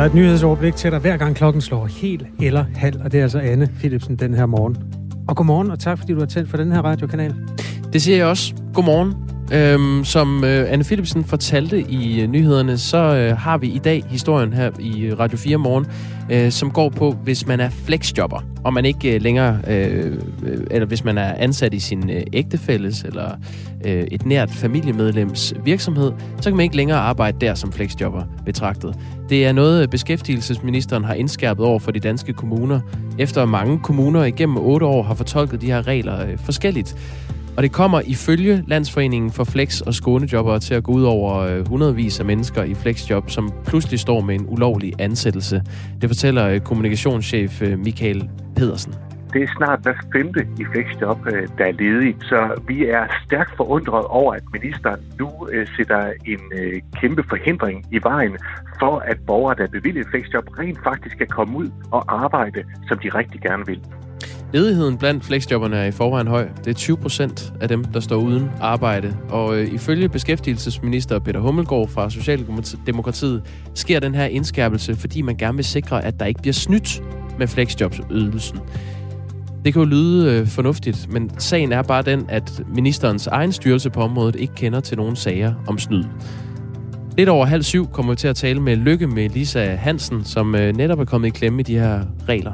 Der er et nyhedsoverblik til dig hver gang klokken slår helt eller halv, og det er altså Anne Philipsen den her morgen. Og godmorgen, og tak fordi du har tændt for den her radiokanal. Det siger jeg også. Godmorgen. Øhm, som øh, Anne Philipsen fortalte i øh, nyhederne, så øh, har vi i dag historien her i øh, Radio 4 morgen, øh, som går på, hvis man er flexjobber, og man ikke øh, længere, øh, øh, eller hvis man er ansat i sin øh, ægtefælles eller øh, et nært familiemedlems virksomhed, så kan man ikke længere arbejde der som flexjobber betragtet. Det er noget, beskæftigelsesministeren har indskærpet over for de danske kommuner, efter mange kommuner igennem otte år har fortolket de her regler øh, forskelligt. Og det kommer ifølge Landsforeningen for Flex- og Skånejobber til at gå ud over øh, hundredvis af mennesker i flexjob, som pludselig står med en ulovlig ansættelse. Det fortæller øh, kommunikationschef Michael Pedersen. Det er snart hver femte i fleksjob, øh, der er ledig, så vi er stærkt forundret over, at ministeren nu øh, sætter en øh, kæmpe forhindring i vejen for, at borgere, der er bevilget fleksjob, rent faktisk kan komme ud og arbejde, som de rigtig gerne vil. Ledigheden blandt fleksjobberne er i forvejen høj. Det er 20 procent af dem, der står uden arbejde. Og øh, ifølge beskæftigelsesminister Peter Hummelgaard fra Socialdemokratiet sker den her indskærpelse, fordi man gerne vil sikre, at der ikke bliver snydt med fleksjobsydelsen. Det kan jo lyde øh, fornuftigt, men sagen er bare den, at ministerens egen styrelse på området ikke kender til nogen sager om snyd. Lidt over halv syv kommer vi til at tale med Lykke med Lisa Hansen, som øh, netop er kommet i klemme i de her regler.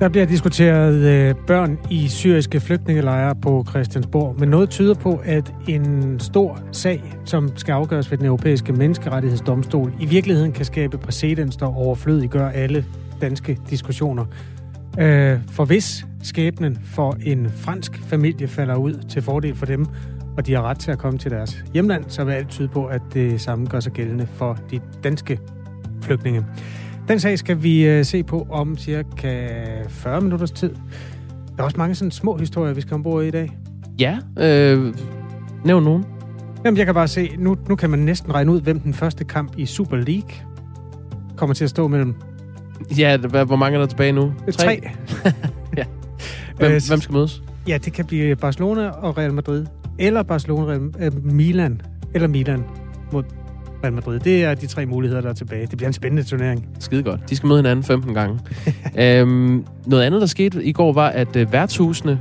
Der bliver diskuteret øh, børn i syriske flygtningelejre på Christiansborg, men noget tyder på, at en stor sag, som skal afgøres ved den europæiske menneskerettighedsdomstol, i virkeligheden kan skabe præcedens, der overflødiggør alle danske diskussioner. Øh, for hvis skæbnen for en fransk familie falder ud til fordel for dem, og de har ret til at komme til deres hjemland, så vil alt tyde på, at det samme gør sig gældende for de danske flygtninge. Den sag skal vi øh, se på om cirka 40 minutters tid. Der er også mange sådan små historier, vi skal ombord i i dag. Ja, øh, nævn nogen. Jamen, jeg kan bare se, nu, nu kan man næsten regne ud, hvem den første kamp i Super League kommer til at stå mellem. Ja, hvor mange er der tilbage nu? Tre. Tre. ja. Hvem, øh, hvem skal mødes? Ja, det kan blive Barcelona og Real Madrid. Eller Barcelona, øh, Milan. Eller Milan mod Real Madrid. Det er de tre muligheder, der er tilbage. Det bliver en spændende turnering. Skide godt. De skal møde hinanden 15 gange. øhm, noget andet, der skete i går, var, at uh, værtshusene,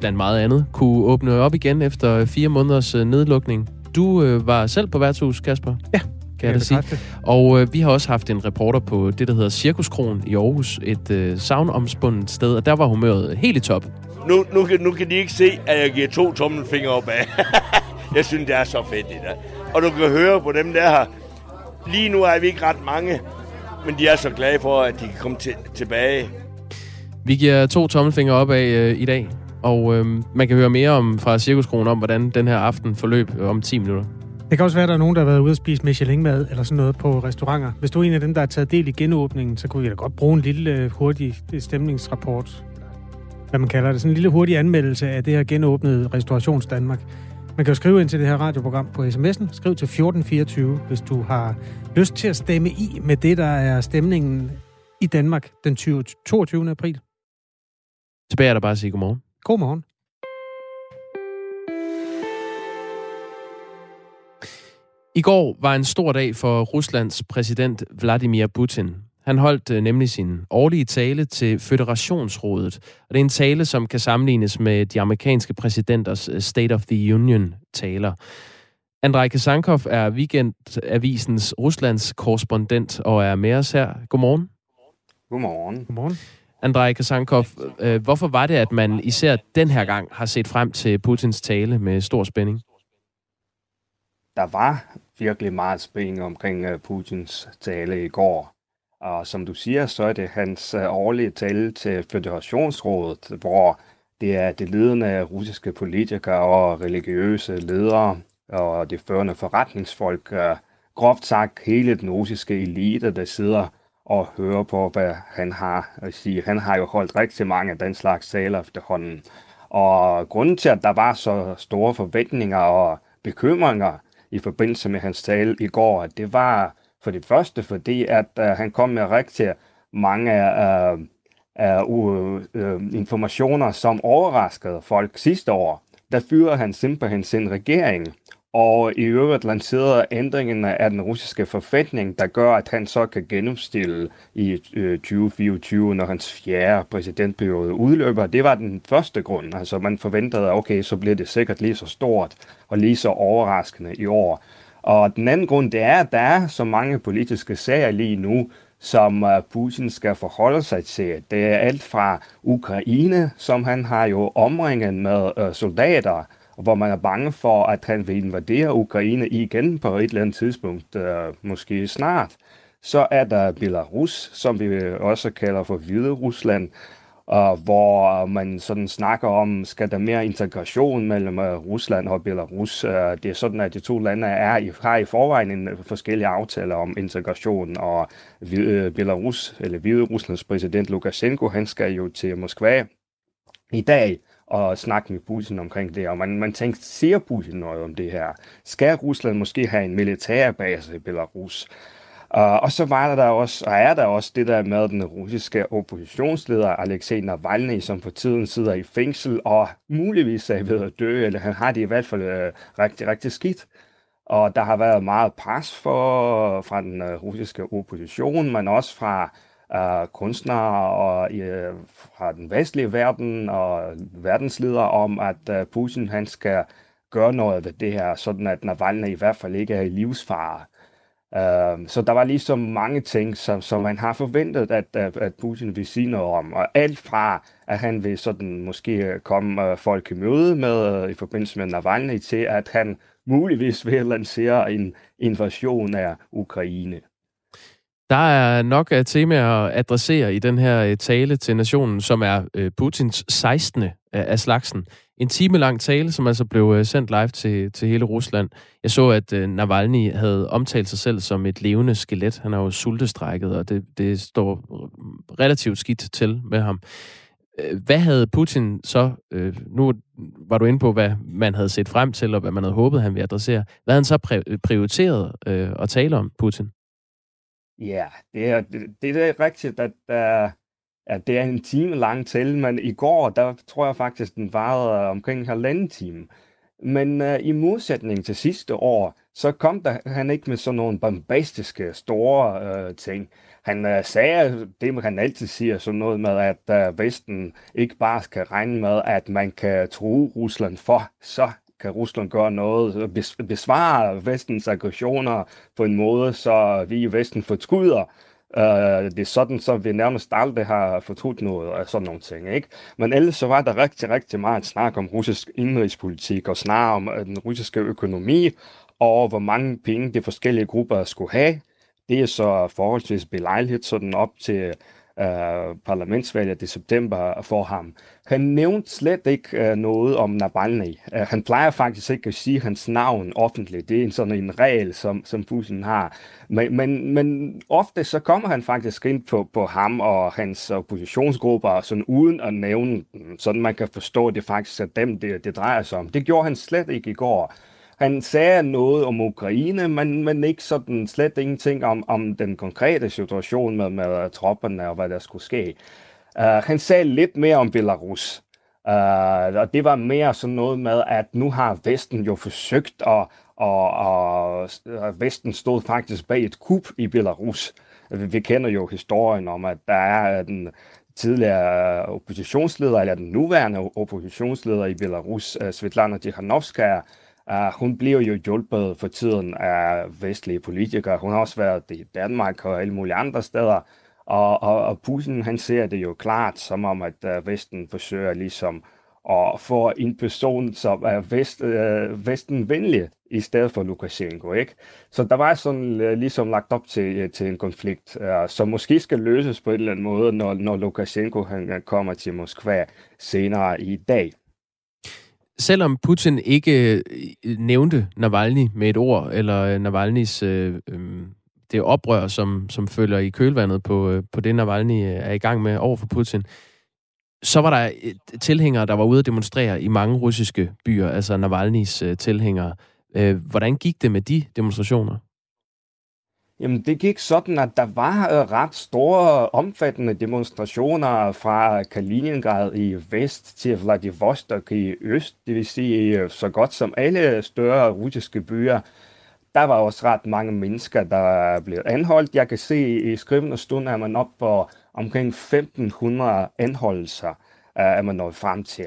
blandt meget andet, kunne åbne op igen efter fire måneders uh, nedlukning. Du uh, var selv på værtshus, Kasper. Ja. Kan jeg, jeg sige. Og uh, vi har også haft en reporter på det, der hedder Cirkuskron i Aarhus. Et uh, savnomspundet sted, og der var humøret helt i top. Nu, nu, nu kan de ikke se, at jeg giver to tommelfingre op af. jeg synes, det er så fedt i dag. Og du kan høre på dem der her. Lige nu er vi ikke ret mange, men de er så glade for, at de kan komme til, tilbage. Vi giver to tommelfingre op af øh, i dag, og øh, man kan høre mere om fra Cirkuskronen om, hvordan den her aften forløb øh, om 10 minutter. Det kan også være, at der er nogen, der har været ude og spise Michelin-mad eller sådan noget på restauranter. Hvis du er en af dem, der har taget del i genåbningen, så kunne vi da godt bruge en lille øh, hurtig stemningsrapport, hvad man kalder det. Sådan en lille hurtig anmeldelse af det her genåbnede Restaurations Danmark. Man kan jo skrive ind til det her radioprogram på sms'en. Skriv til 1424, hvis du har lyst til at stemme i med det, der er stemningen i Danmark den 20, 22. april. Tilbage er der bare at sige godmorgen. Godmorgen. I går var en stor dag for Ruslands præsident Vladimir Putin. Han holdt øh, nemlig sin årlige tale til Føderationsrådet, og det er en tale, som kan sammenlignes med de amerikanske præsidenters øh, State of the Union-taler. Andrej Kasankov er Weekendavisens Ruslands korrespondent og er med os her. Godmorgen. Godmorgen. Godmorgen. Andrej Kasankov, øh, hvorfor var det, at man især den her gang har set frem til Putins tale med stor spænding? Der var virkelig meget spænding omkring øh, Putins tale i går. Og som du siger, så er det hans øh, årlige tale til Føderationsrådet, hvor det er de ledende russiske politikere og religiøse ledere og de førende forretningsfolk, øh, groft sagt hele den russiske elite, der sidder og hører på, hvad han har at sige. Han har jo holdt rigtig mange af den slags taler efterhånden. Og grunden til, at der var så store forventninger og bekymringer i forbindelse med hans tale i går, det var for det første, fordi at uh, han kom med rigtig mange uh, uh, uh, informationer, som overraskede folk sidste år. Der fyrede han simpelthen sin regering, og i øvrigt lancerede ændringen af den russiske forfatning, der gør, at han så kan genopstille i øh, 2024, når hans fjerde præsidentperiode udløber. Det var den første grund. Altså man forventede, at okay, så bliver det sikkert lige så stort og lige så overraskende i år. Og den anden grund, det er, at der er så mange politiske sager lige nu, som øh, Putin skal forholde sig til. Det er alt fra Ukraine, som han har jo omringet med øh, soldater, hvor man er bange for, at han vil invadere Ukraine igen på et eller andet tidspunkt, øh, måske snart. Så er der Belarus, som vi også kalder for Hvide Rusland, uh, hvor man sådan snakker om, skal der mere integration mellem øh, Rusland og Belarus. Øh, det er sådan, at de to lande er i, har i forvejen en øh, forskellige aftaler om integration, og uh, Belarus, eller Hvide Ruslands præsident Lukashenko, han skal jo til Moskva i dag og snakke med Putin omkring det, og man, man tænkte, ser Putin noget om det her? Skal Rusland måske have en militærbase i Belarus? Uh, og så var der også, og er der også det der med den russiske oppositionsleder Alexei Navalny, som for tiden sidder i fængsel og muligvis er ved at dø, eller han har det i hvert fald uh, rigtig, rigtig skidt. Og der har været meget pres for, fra den uh, russiske opposition, men også fra øh, kunstnere og øh, fra den vestlige verden og verdensledere om, at øh, Putin han skal gøre noget ved det her, sådan at Navalny i hvert fald ikke er i livsfare. Øh, så der var ligesom mange ting, som, som man har forventet, at, øh, at, Putin vil sige noget om. Og alt fra, at han vil sådan måske komme øh, folk i møde med øh, i forbindelse med Navalny, til at han muligvis vil lancere en invasion af Ukraine. Der er nok af temaer at adressere i den her øh, tale til nationen, som er øh, Putins 16. af slagsen. En time lang tale, som altså blev øh, sendt live til, til hele Rusland. Jeg så, at Navalny havde omtalt sig selv som et levende skelet. Han er jo sultestrækket, og det, det står relativt skidt til med ham. Hvad havde Putin så, nu var du inde på, hvad man havde set frem til, og hvad man havde håbet, han ville adressere. Hvad havde han så prioriteret at tale om, Putin? Ja, det er, det, det er rigtigt, at, uh, at det er en time lang til, men i går, der tror jeg faktisk, den varede omkring en halvanden time. Men uh, i modsætning til sidste år, så kom der, han ikke med sådan nogle bombastiske, store uh, ting. Han uh, sagde det, kan altid siger, sådan noget med, at uh, Vesten ikke bare skal regne med, at man kan true Rusland for, så kan Rusland gøre noget, besvare vestens aggressioner på en måde, så vi i Vesten fortryder. Uh, det er sådan, så vi nærmest aldrig har fortrudt noget af sådan nogle ting. Ikke? Men ellers så var der rigtig, rigtig meget snak om russisk indrigspolitik og snak om øh, den russiske økonomi og hvor mange penge de forskellige grupper skulle have. Det er så forholdsvis belejligt sådan op til Øh, uh, parlamentsvalget i september for ham. Han nævnte slet ikke uh, noget om Navalny. Uh, han plejer faktisk ikke at sige hans navn offentligt. Det er en sådan en regel, som, som Putin har. Men, men, men ofte så kommer han faktisk ind på, på ham og hans oppositionsgrupper, sådan uden at nævne dem, sådan man kan forstå, at det faktisk er dem, det, det drejer sig om. Det gjorde han slet ikke i går. Han sagde noget om Ukraine, men, men ikke sådan slet ingenting om, om den konkrete situation med, med tropperne og hvad der skulle ske. Uh, han sagde lidt mere om Belarus. Uh, og det var mere sådan noget med, at nu har Vesten jo forsøgt, at, og, og Vesten stod faktisk bag et kup i Belarus. Vi, vi kender jo historien om, at der er øh, den tidligere øh, oppositionsleder, eller den nuværende oppositionsleder i Belarus, øh, Svetlana Tikhanovskaya, Uh, hun bliver jo hjulpet for tiden af vestlige politikere. Hun har også været i Danmark og alle mulige andre steder. Og, og, og Putin han ser det jo klart som om, at uh, Vesten forsøger ligesom at få en person, som er vest, uh, Vesten-venlig, i stedet for Lukashenko. Ikke? Så der var sådan uh, ligesom lagt op til, uh, til en konflikt, uh, som måske skal løses på en eller anden måde, når, når Lukashenko han kommer til Moskva senere i dag selvom Putin ikke øh, nævnte Navalny med et ord, eller øh, Navalnys øh, øh, det oprør, som, som følger i kølvandet på, øh, på det, Navalny øh, er i gang med over for Putin, så var der tilhængere, der var ude at demonstrere i mange russiske byer, altså Navalnys øh, tilhængere. Øh, hvordan gik det med de demonstrationer? Jamen, det gik sådan, at der var øh, ret store, omfattende demonstrationer fra Kaliningrad i vest til Vladivostok i øst, det vil sige øh, så godt som alle større russiske byer. Der var også ret mange mennesker, der blev anholdt. Jeg kan se i skrivende stund, at man op på omkring 1500 anholdelser Øh, er man nået frem til.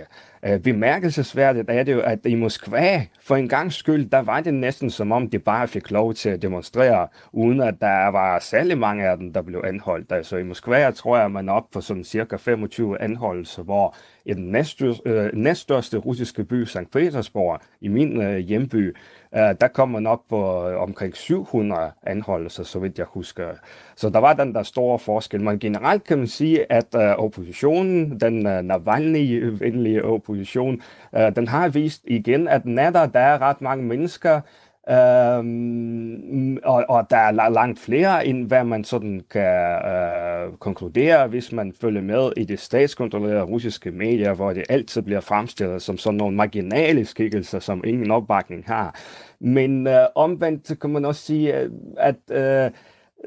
Uh, bemærkelsesværdigt er det jo, at i Moskva, for en gang skyld, der var det næsten som om, de bare fik lov til at demonstrere, uden at der var særlig mange af dem, der blev anholdt. Altså i Moskva tror jeg, at man er op på sådan cirka 25 anholdelser, hvor i den næststørste, øh, næststørste russiske by, St. Petersborg, i min øh, hjemby, øh, der kom man op på øh, omkring 700 anholdelser, så vidt jeg husker. Så der var den der store forskel. Men generelt kan man sige, at øh, oppositionen, den øh, Navalny-venlige opposition, øh, den har vist igen, at natter, der er ret mange mennesker, Øhm, mm, og, og der er langt flere, end hvad man sådan kan øh, konkludere, hvis man følger med i det statskontrollerede russiske medier, hvor det altid bliver fremstillet som sådan nogle marginale skikkelser, som ingen opbakning har. Men øh, omvendt kan man også sige, øh, at øh,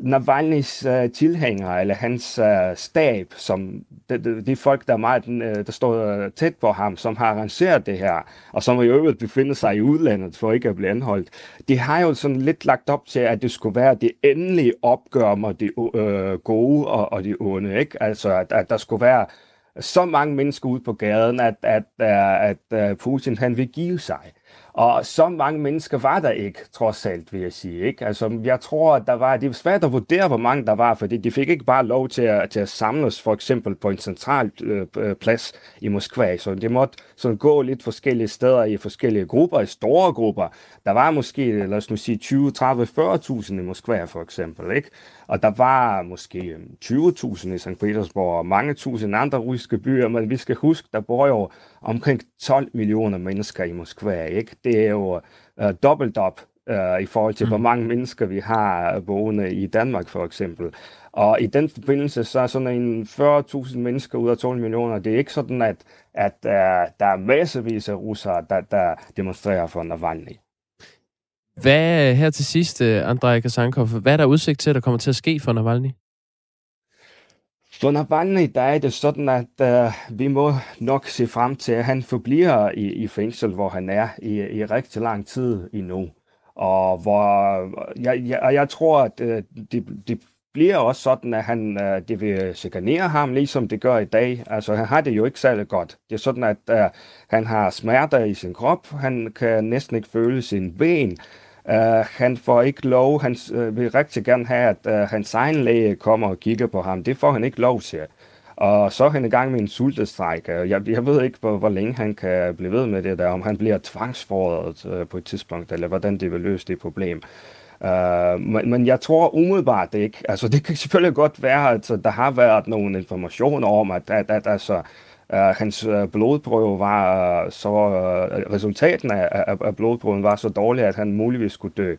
Navalny's uh, tilhængere, eller hans uh, stab, som de, de, de folk, der, er meget, øh, der står tæt på ham, som har arrangeret det her, og som i øvrigt befinder sig i udlandet for ikke at blive anholdt, de har jo sådan lidt lagt op til, at det skulle være det endelige opgør med de uh, gode og, og de onde, ikke? Altså, at, at der skulle være så mange mennesker ude på gaden, at, at, at, at Putin han vil give sig. Og så mange mennesker var der ikke, trods alt, vil jeg sige. Ikke? Altså, jeg tror, at der var, det er svært at vurdere, hvor mange der var, fordi de fik ikke bare lov til at, til at samles, for eksempel på en central øh, øh plads i Moskva. Så de måtte sådan gå lidt forskellige steder i forskellige grupper, i store grupper. Der var måske, lad os nu sige, 20, 30, 40.000 i Moskva, for eksempel. Ikke? Og der var måske 20.000 øhm, i St. Petersborg og mange tusind andre russiske byer, men vi skal huske, der bor jo omkring 12 millioner mennesker i Moskva. Ikke? Det er jo uh, dobbelt op uh, i forhold til, mm. hvor mange mennesker vi har boende i Danmark for eksempel. Og i den forbindelse, så er sådan en 40.000 mennesker ud af 12 millioner, det er ikke sådan, at, at uh, der er massevis af russere, der, der demonstrerer for Navalny. Hvad øh, her til sidst, øh, Andrej Kasankov, hvad er der udsigt til, at der kommer til at ske for Navalny? For Navalny, der er det sådan, at uh, vi må nok se frem til, at han forbliver i, i fængsel, hvor han er i, i rigtig lang tid endnu. Og hvor jeg, jeg, jeg tror, at uh, det, det bliver også sådan, at han, øh, det vil chikanere ham, ligesom det gør i dag. Altså, han har det jo ikke særlig godt. Det er sådan, at øh, han har smerter i sin krop, han kan næsten ikke føle sin ben, Uh, han får ikke lov, han uh, vil rigtig gerne have, at uh, hans egen læge kommer og kigger på ham. Det får han ikke lov til. Og så er han i gang med en sultestræk. Jeg, jeg ved ikke, hvor, hvor længe han kan blive ved med det der, om han bliver tvangsfordret uh, på et tidspunkt, eller hvordan det vil løse det problem. Uh, Øh, men, men jeg tror umiddelbart det ikke. Altså, det kan selvfølgelig godt være, at der har været nogle informationer om, at, at, at altså, Uh, hans øh, blodprøve var uh, så, uh, resultaten af, af, af blodprøven var så dårlig, at han muligvis skulle dø.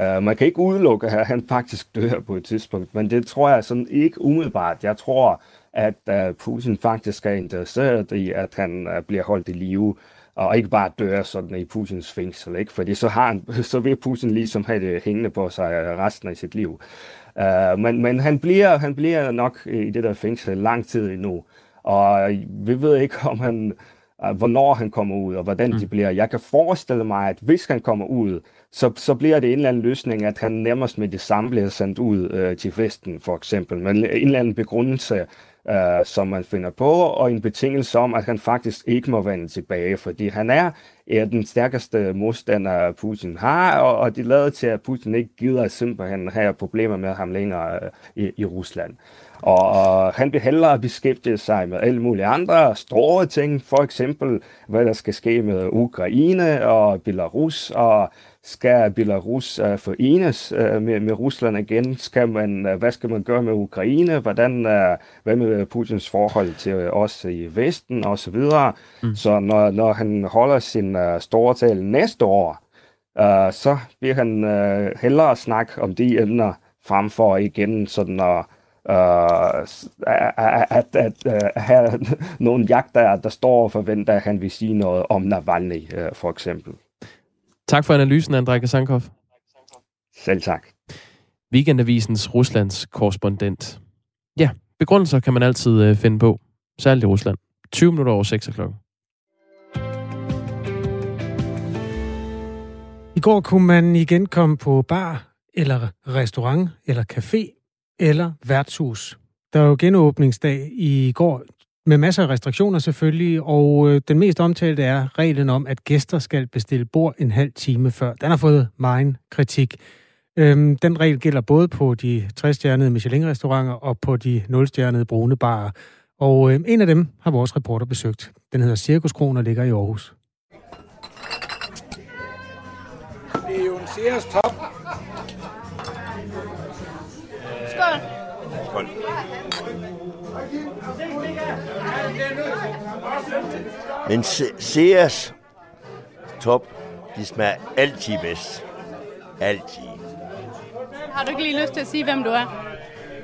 Uh, man kan ikke udelukke, at han faktisk dør på et tidspunkt, men det tror jeg sådan ikke umiddelbart. Jeg tror, at uh, Putin faktisk er interesseret i, at han uh, bliver holdt i live, og ikke bare dør sådan i Putins fængsel, ikke? fordi så, har han, så vil Putin ligesom have det hængende på sig resten af sit liv. Uh, men men han, bliver, han bliver nok i det der fængsel lang tid endnu. Og vi ved ikke, om han, uh, hvornår han kommer ud, og hvordan mm. det bliver. Jeg kan forestille mig, at hvis han kommer ud, så, så bliver det en eller anden løsning, at han nærmest med det samme bliver sendt ud uh, til Vesten, for eksempel. Men en eller anden begrundelse, øh, som man finder på, og en betingelse om, at han faktisk ikke må vende tilbage, fordi han er, er den stærkeste modstander, Putin har, og, og det lader til, at Putin ikke gider simpelthen have problemer med ham længere øh, i, i Rusland. Og han vil hellere beskæftige sig med alle mulige andre store ting, for eksempel hvad der skal ske med Ukraine og Belarus, og skal Belarus uh, forenes uh, med, med Rusland igen? Skal man, uh, hvad skal man gøre med Ukraine? Hvordan, uh, hvad med Putins forhold til os i Vesten og så videre? Mm. Så når, når han holder sin uh, store tale næste år, uh, så vil han uh, hellere snakke om de emner, frem for igen sådan at uh, at, at uh, have nogle jagter, der står og forventer, at han vil sige noget om Navalny, uh, for eksempel. Tak for analysen, Andrej Kasankov. Selv tak. Weekendavisens Ruslands korrespondent. Ja, begrundelser kan man altid øh, finde på, særligt i Rusland. 20 minutter over 6 klokken. I går kunne man igen komme på bar, eller restaurant, eller café, eller værtshus. Der er jo genåbningsdag i går, med masser af restriktioner selvfølgelig, og øh, den mest omtalte er reglen om, at gæster skal bestille bord en halv time før. Den har fået meget kritik. Øhm, den regel gælder både på de 60-stjernede Michelin-restauranter og på de 0-stjernede brune barer. Og øh, en af dem har vores reporter besøgt. Den hedder Cirkuskron og ligger i Aarhus. Det er jo en Sears top. Skål. Skål. Men Se- Sears top, de smager altid bedst. Altid. Har du ikke lige lyst til at sige, hvem du er?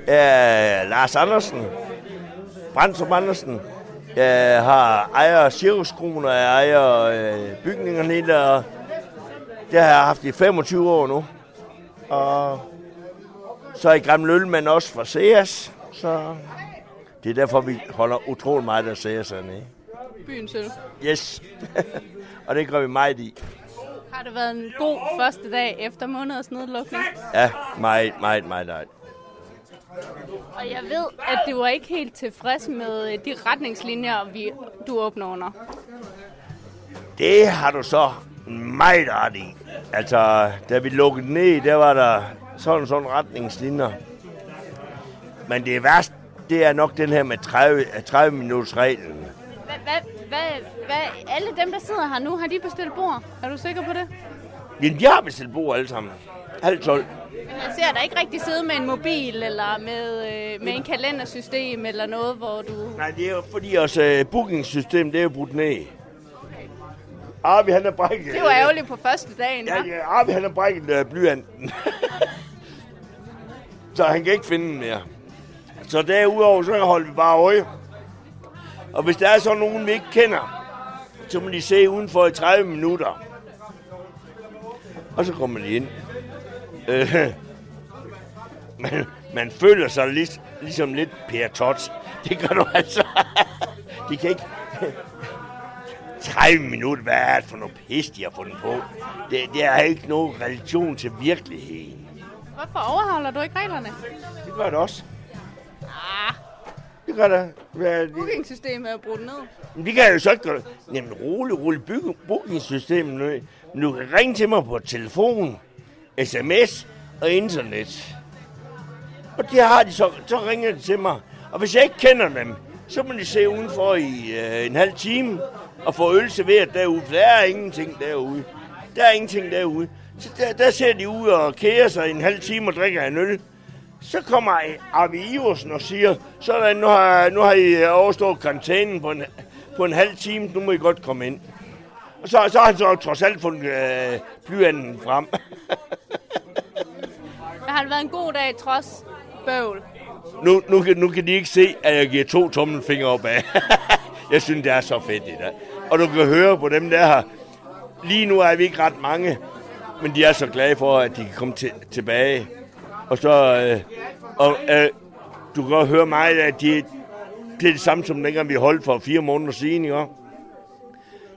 Jeg er Lars Andersen. Brandstrup Andersen. Jeg har ejer cirkuskronen, og jeg ejer øh, bygningerne og det har jeg haft i 25 år nu. Og så er jeg gammel ølmand også fra Sears, så det er derfor, vi holder utrolig meget af Sears hernede. Byens øl. Yes, og det gør vi meget i. Har det været en god første dag efter måneders nedlukning? Ja, meget, meget, meget dejligt. Og jeg ved, at du var ikke helt tilfreds med de retningslinjer, vi, du åbner under. Det har du så meget ret i. Altså, da vi lukkede ned, der var der sådan sådan retningslinjer. Men det værste, det er nok den her med 30, 30 minutters reglen. Hvad, hvad, hvad, hvad, alle dem, der sidder her nu, har de bestilt bord? Er du sikker på det? Jamen, de har bestilt bord alle sammen. Halv 12. Men jeg ser dig ikke rigtig sidde med en mobil, eller med, øh, med en kalendersystem, eller noget, hvor du... Nej, det er jo fordi vores uh, bookingsystem, det er jo brudt ned. Arvi, han er brækket. Det var ærgerligt på første dagen, Ja, ja, Arvi, han er brækket uh, blyanten. så han kan ikke finde den mere. Så derudover, så holder vi bare øje. Og hvis der er så nogen, vi ikke kender, så må de se udenfor i 30 minutter. Og så kommer de ind. Øh, man, man føler sig lig, ligesom lidt Per Tots. Det gør du altså. de kan ikke... 30 minutter, hvad er det for noget pis, de har fundet på? Det, det er ikke nogen relation til virkeligheden. Hvorfor overholder du ikke reglerne? Det gør det også. Ah, Det gør det. Hvad, bookingsystemet er brudt ned. Men det kan jeg jo så ikke gøre. Jamen, rolig, rolig. Bygge bookingsystemet nu. Men du kan ringe til mig på telefon, sms og internet. Og det har de så. Så ringer de til mig. Og hvis jeg ikke kender dem, så må de se udenfor i øh, en halv time og få øl serveret derude. For der er ingenting derude. Der er ingenting derude. Så der, der ser de ud og kærer sig en halv time og drikker en øl. Så kommer Arvi Iversen og siger, sådan, nu har, nu har I overstået karantænen på en, på en halv time, nu må I godt komme ind. Og så, så har han så trods alt fundet øh, blyanten frem. Det har været en god dag, trods bøvl. nu, nu, kan, nu kan de ikke se, at jeg giver to tommelfingre op af. jeg synes, det er så fedt i dag. Og du kan høre på dem der her. Lige nu er vi ikke ret mange, men de er så glade for, at de kan komme til, tilbage. Og så, øh, og, øh, du kan godt høre mig, at de, det er det samme som dengang vi holdt for fire måneder siden, ikke?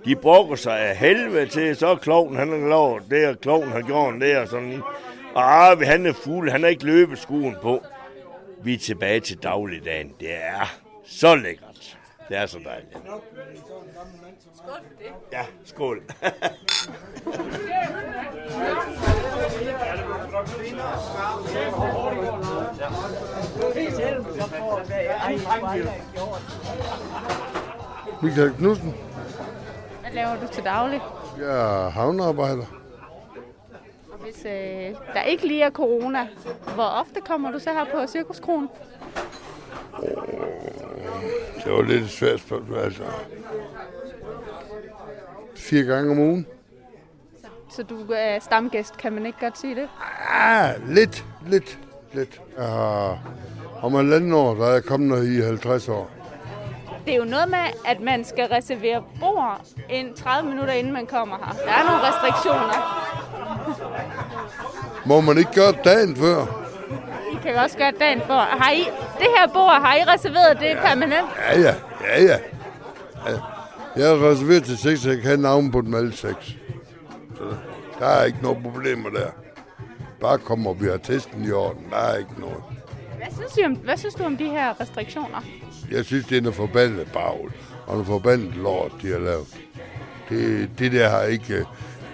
De brokker sig af helvede til, så er kloven, han har lavet det, og kloven har gjort det, og sådan. Og Arve, han er fuld, han har ikke løbeskuen på. Vi er tilbage til dagligdagen. Det er så lækkert. Det er så dejligt. Skål for det. Ja, skål. Michael Knudsen. Hvad laver du til daglig? Jeg er havnearbejder. Og hvis øh, der ikke lige er corona, hvor ofte kommer du så her på Cirkuskronen? Det var lidt et svært spørgsmål, altså. Fire gange om ugen. Så du er stamgæst, kan man ikke godt sige det? Ah, lidt, lidt, lidt. Jeg har, om en anden år, der er jeg kommet her i 50 år. Det er jo noget med, at man skal reservere bord ind 30 minutter, inden man kommer her. Der er nogle restriktioner. Må man ikke gøre dagen før? Kan også gøre dagen for. Har I, det her bord, har I reserveret det permanent? Ja, ja, ja, ja. ja. Jeg har reserveret til seks, så jeg kan navn på dem alle seks. Så der er ikke nogen problemer der. Bare kom og vi har testen i orden. Der er ikke noget. Hvad synes, I om, hvad synes du om de her restriktioner? Jeg synes, det er noget forbandet bagl. Og noget forbandet lort, de har lavet. Det, det der har ikke...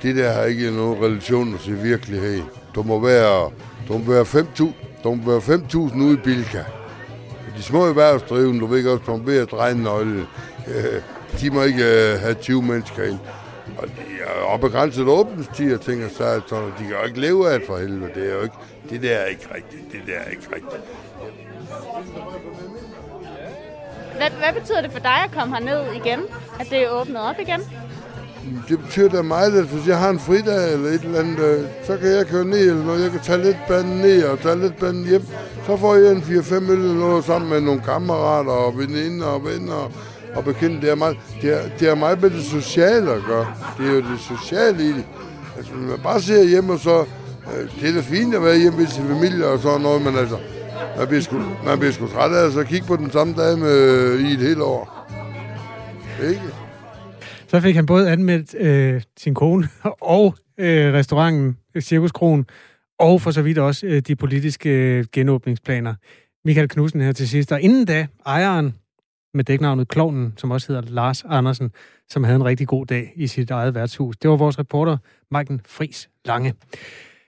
Det der har ikke nogen relation til virkelighed. Du må være, du må være 5.000 der må være 5.000 ude i Bilka. De små erhvervsdrivende, du ved ikke også, du ved at dreje nøgle. Øh, de må ikke øh, have 20 mennesker ind. Og de er begrænset åbningstid og ting så, de kan jo ikke leve af det for helvede. Det er jo ikke, det der er ikke rigtigt. Det der er ikke rigtigt. Hvad, hvad betyder det for dig at komme herned igen? At det er åbnet op igen? Det betyder da meget, at hvis jeg har en fridag eller et eller andet, øh, så kan jeg køre ned eller noget. Jeg kan tage lidt banden ned og tage lidt banden hjem. Så får jeg en 4-5 øl eller noget sammen med nogle kammerater og veninder og venner og bekendte. Det er meget, det er, det er meget med det sociale at gøre. Det er jo det sociale i det. Altså, man bare ser hjemme, og så... Øh, det er da fint at være hjemme med sin familie og sådan noget, men altså... Man bliver sgu, man bliver sgu træt af altså, at kigge på den samme dag med, øh, i et helt år. Ikke? Så fik han både anmeldt øh, sin kone og øh, restauranten øh, Cirkuskronen, og for så vidt også øh, de politiske øh, genåbningsplaner. Michael Knudsen her til sidst. Og inden da, ejeren med dæknavnet Klovnen, som også hedder Lars Andersen, som havde en rigtig god dag i sit eget værtshus. Det var vores reporter, Maiken Fris Lange.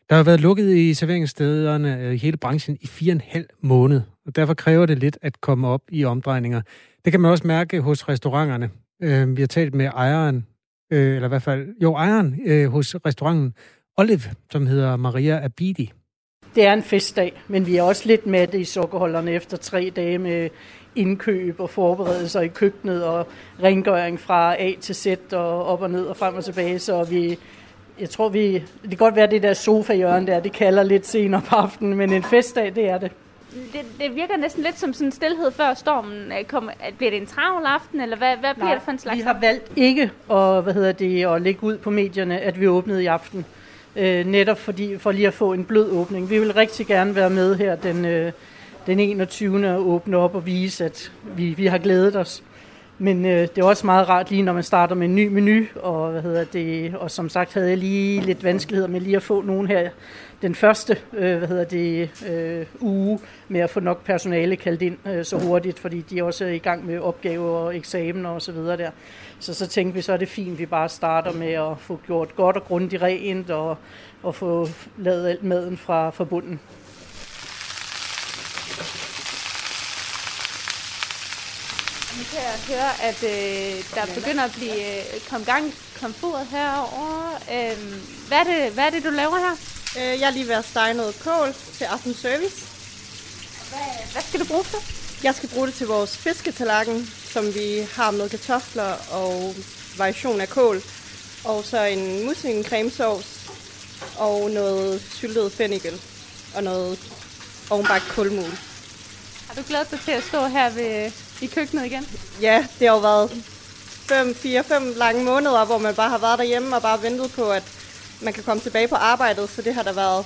Der har været lukket i serveringsstederne øh, i hele branchen i fire og en halv måned, og derfor kræver det lidt at komme op i omdrejninger. Det kan man også mærke hos restauranterne. Øh, vi har talt med ejeren, øh, eller i hvert fald, jo, ejeren øh, hos restauranten Olive, som hedder Maria Abidi. Det er en festdag, men vi er også lidt med i sukkerholderne efter tre dage med indkøb og forberedelser i køkkenet og rengøring fra A til Z og op og ned og frem og tilbage. Så vi, jeg tror, vi, det kan godt være, det der sofa-hjørne der, det kalder lidt senere på aftenen, men en festdag, det er det. Det, det virker næsten lidt som sådan en stillhed før stormen. Kommer, bliver det en travl aften, eller hvad, hvad bliver Nej, det for en slags? vi har valgt ikke at, hvad hedder det, at lægge ud på medierne, at vi åbnede i aften. Øh, netop fordi, for lige at få en blød åbning. Vi vil rigtig gerne være med her den, øh, den 21. at åbne op og vise, at vi, vi har glædet os. Men øh, det er også meget rart lige, når man starter med en ny menu, og, hvad hedder det, og som sagt havde jeg lige lidt vanskeligheder med lige at få nogen her den første øh, hvad hedder det, øh, uge med at få nok personale kaldt ind øh, så hurtigt, fordi de også er i gang med opgaver og eksamener og så videre der. Så så tænkte vi, så er det fint, at vi bare starter med at få gjort godt og grundigt rent og, og få lavet alt maden fra, fra bunden. Nu kan jeg høre, at øh, der begynder at blive øh, kom gang komfuret herovre. Øh, hvad, er det, hvad er det, du laver her? Øh, jeg er lige ved at stege noget kål til aften service. Hvad, hvad skal du bruge til? Jeg skal bruge det til vores fisketalakken, som vi har med kartofler og variation af kål. Og så en musling cremesauce og noget syltet fennikel og noget ovenbagt kulmul. Har du glædet dig til at stå her ved, i køkkenet igen? Ja, det har jo været 5, 4, 5 lange måneder, hvor man bare har været derhjemme og bare ventet på, at man kan komme tilbage på arbejdet. Så det har da været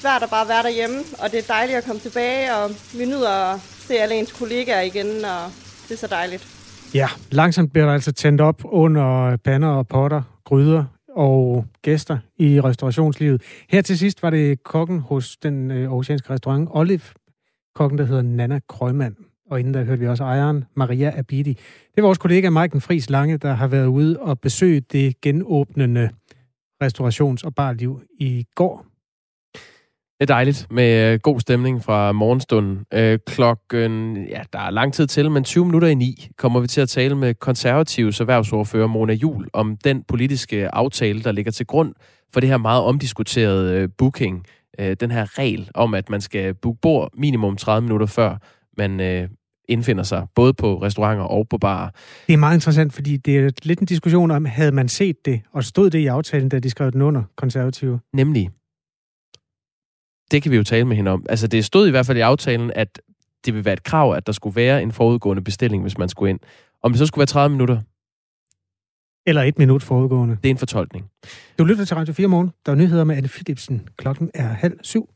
svært at bare være derhjemme, og det er dejligt at komme tilbage, og vi nyder at se alle ens kollegaer igen, og det er så dejligt. Ja, langsomt bliver der altså tændt op under pander og potter, gryder og gæster i restaurationslivet. Her til sidst var det kokken hos den øh, oceanske restaurant Olive, kokken, der hedder Nana Krøjmand. Og inden der hørte vi også ejeren, Maria Abidi. Det er vores kollega Maiken Friis Lange, der har været ude og besøge det genåbnende restaurations- og barliv i går. Det er dejligt med øh, god stemning fra morgenstunden. Øh, klokken, ja, der er lang tid til, men 20 minutter i ni kommer vi til at tale med konservativs erhvervsordfører Mona Jul om den politiske aftale, der ligger til grund for det her meget omdiskuterede øh, booking. Øh, den her regel om, at man skal booke bord minimum 30 minutter før man øh, indfinder sig, både på restauranter og på barer. Det er meget interessant, fordi det er lidt en diskussion om, havde man set det, og stod det i aftalen, da de skrev den under, konservative? Nemlig. Det kan vi jo tale med hende om. Altså, det stod i hvert fald i aftalen, at det vil være et krav, at der skulle være en forudgående bestilling, hvis man skulle ind. Om det så skulle være 30 minutter. Eller et minut forudgående. Det er en fortolkning. Du lytter til Radio 4 morgen. Der er nyheder med Anne Philipsen. Klokken er halv syv.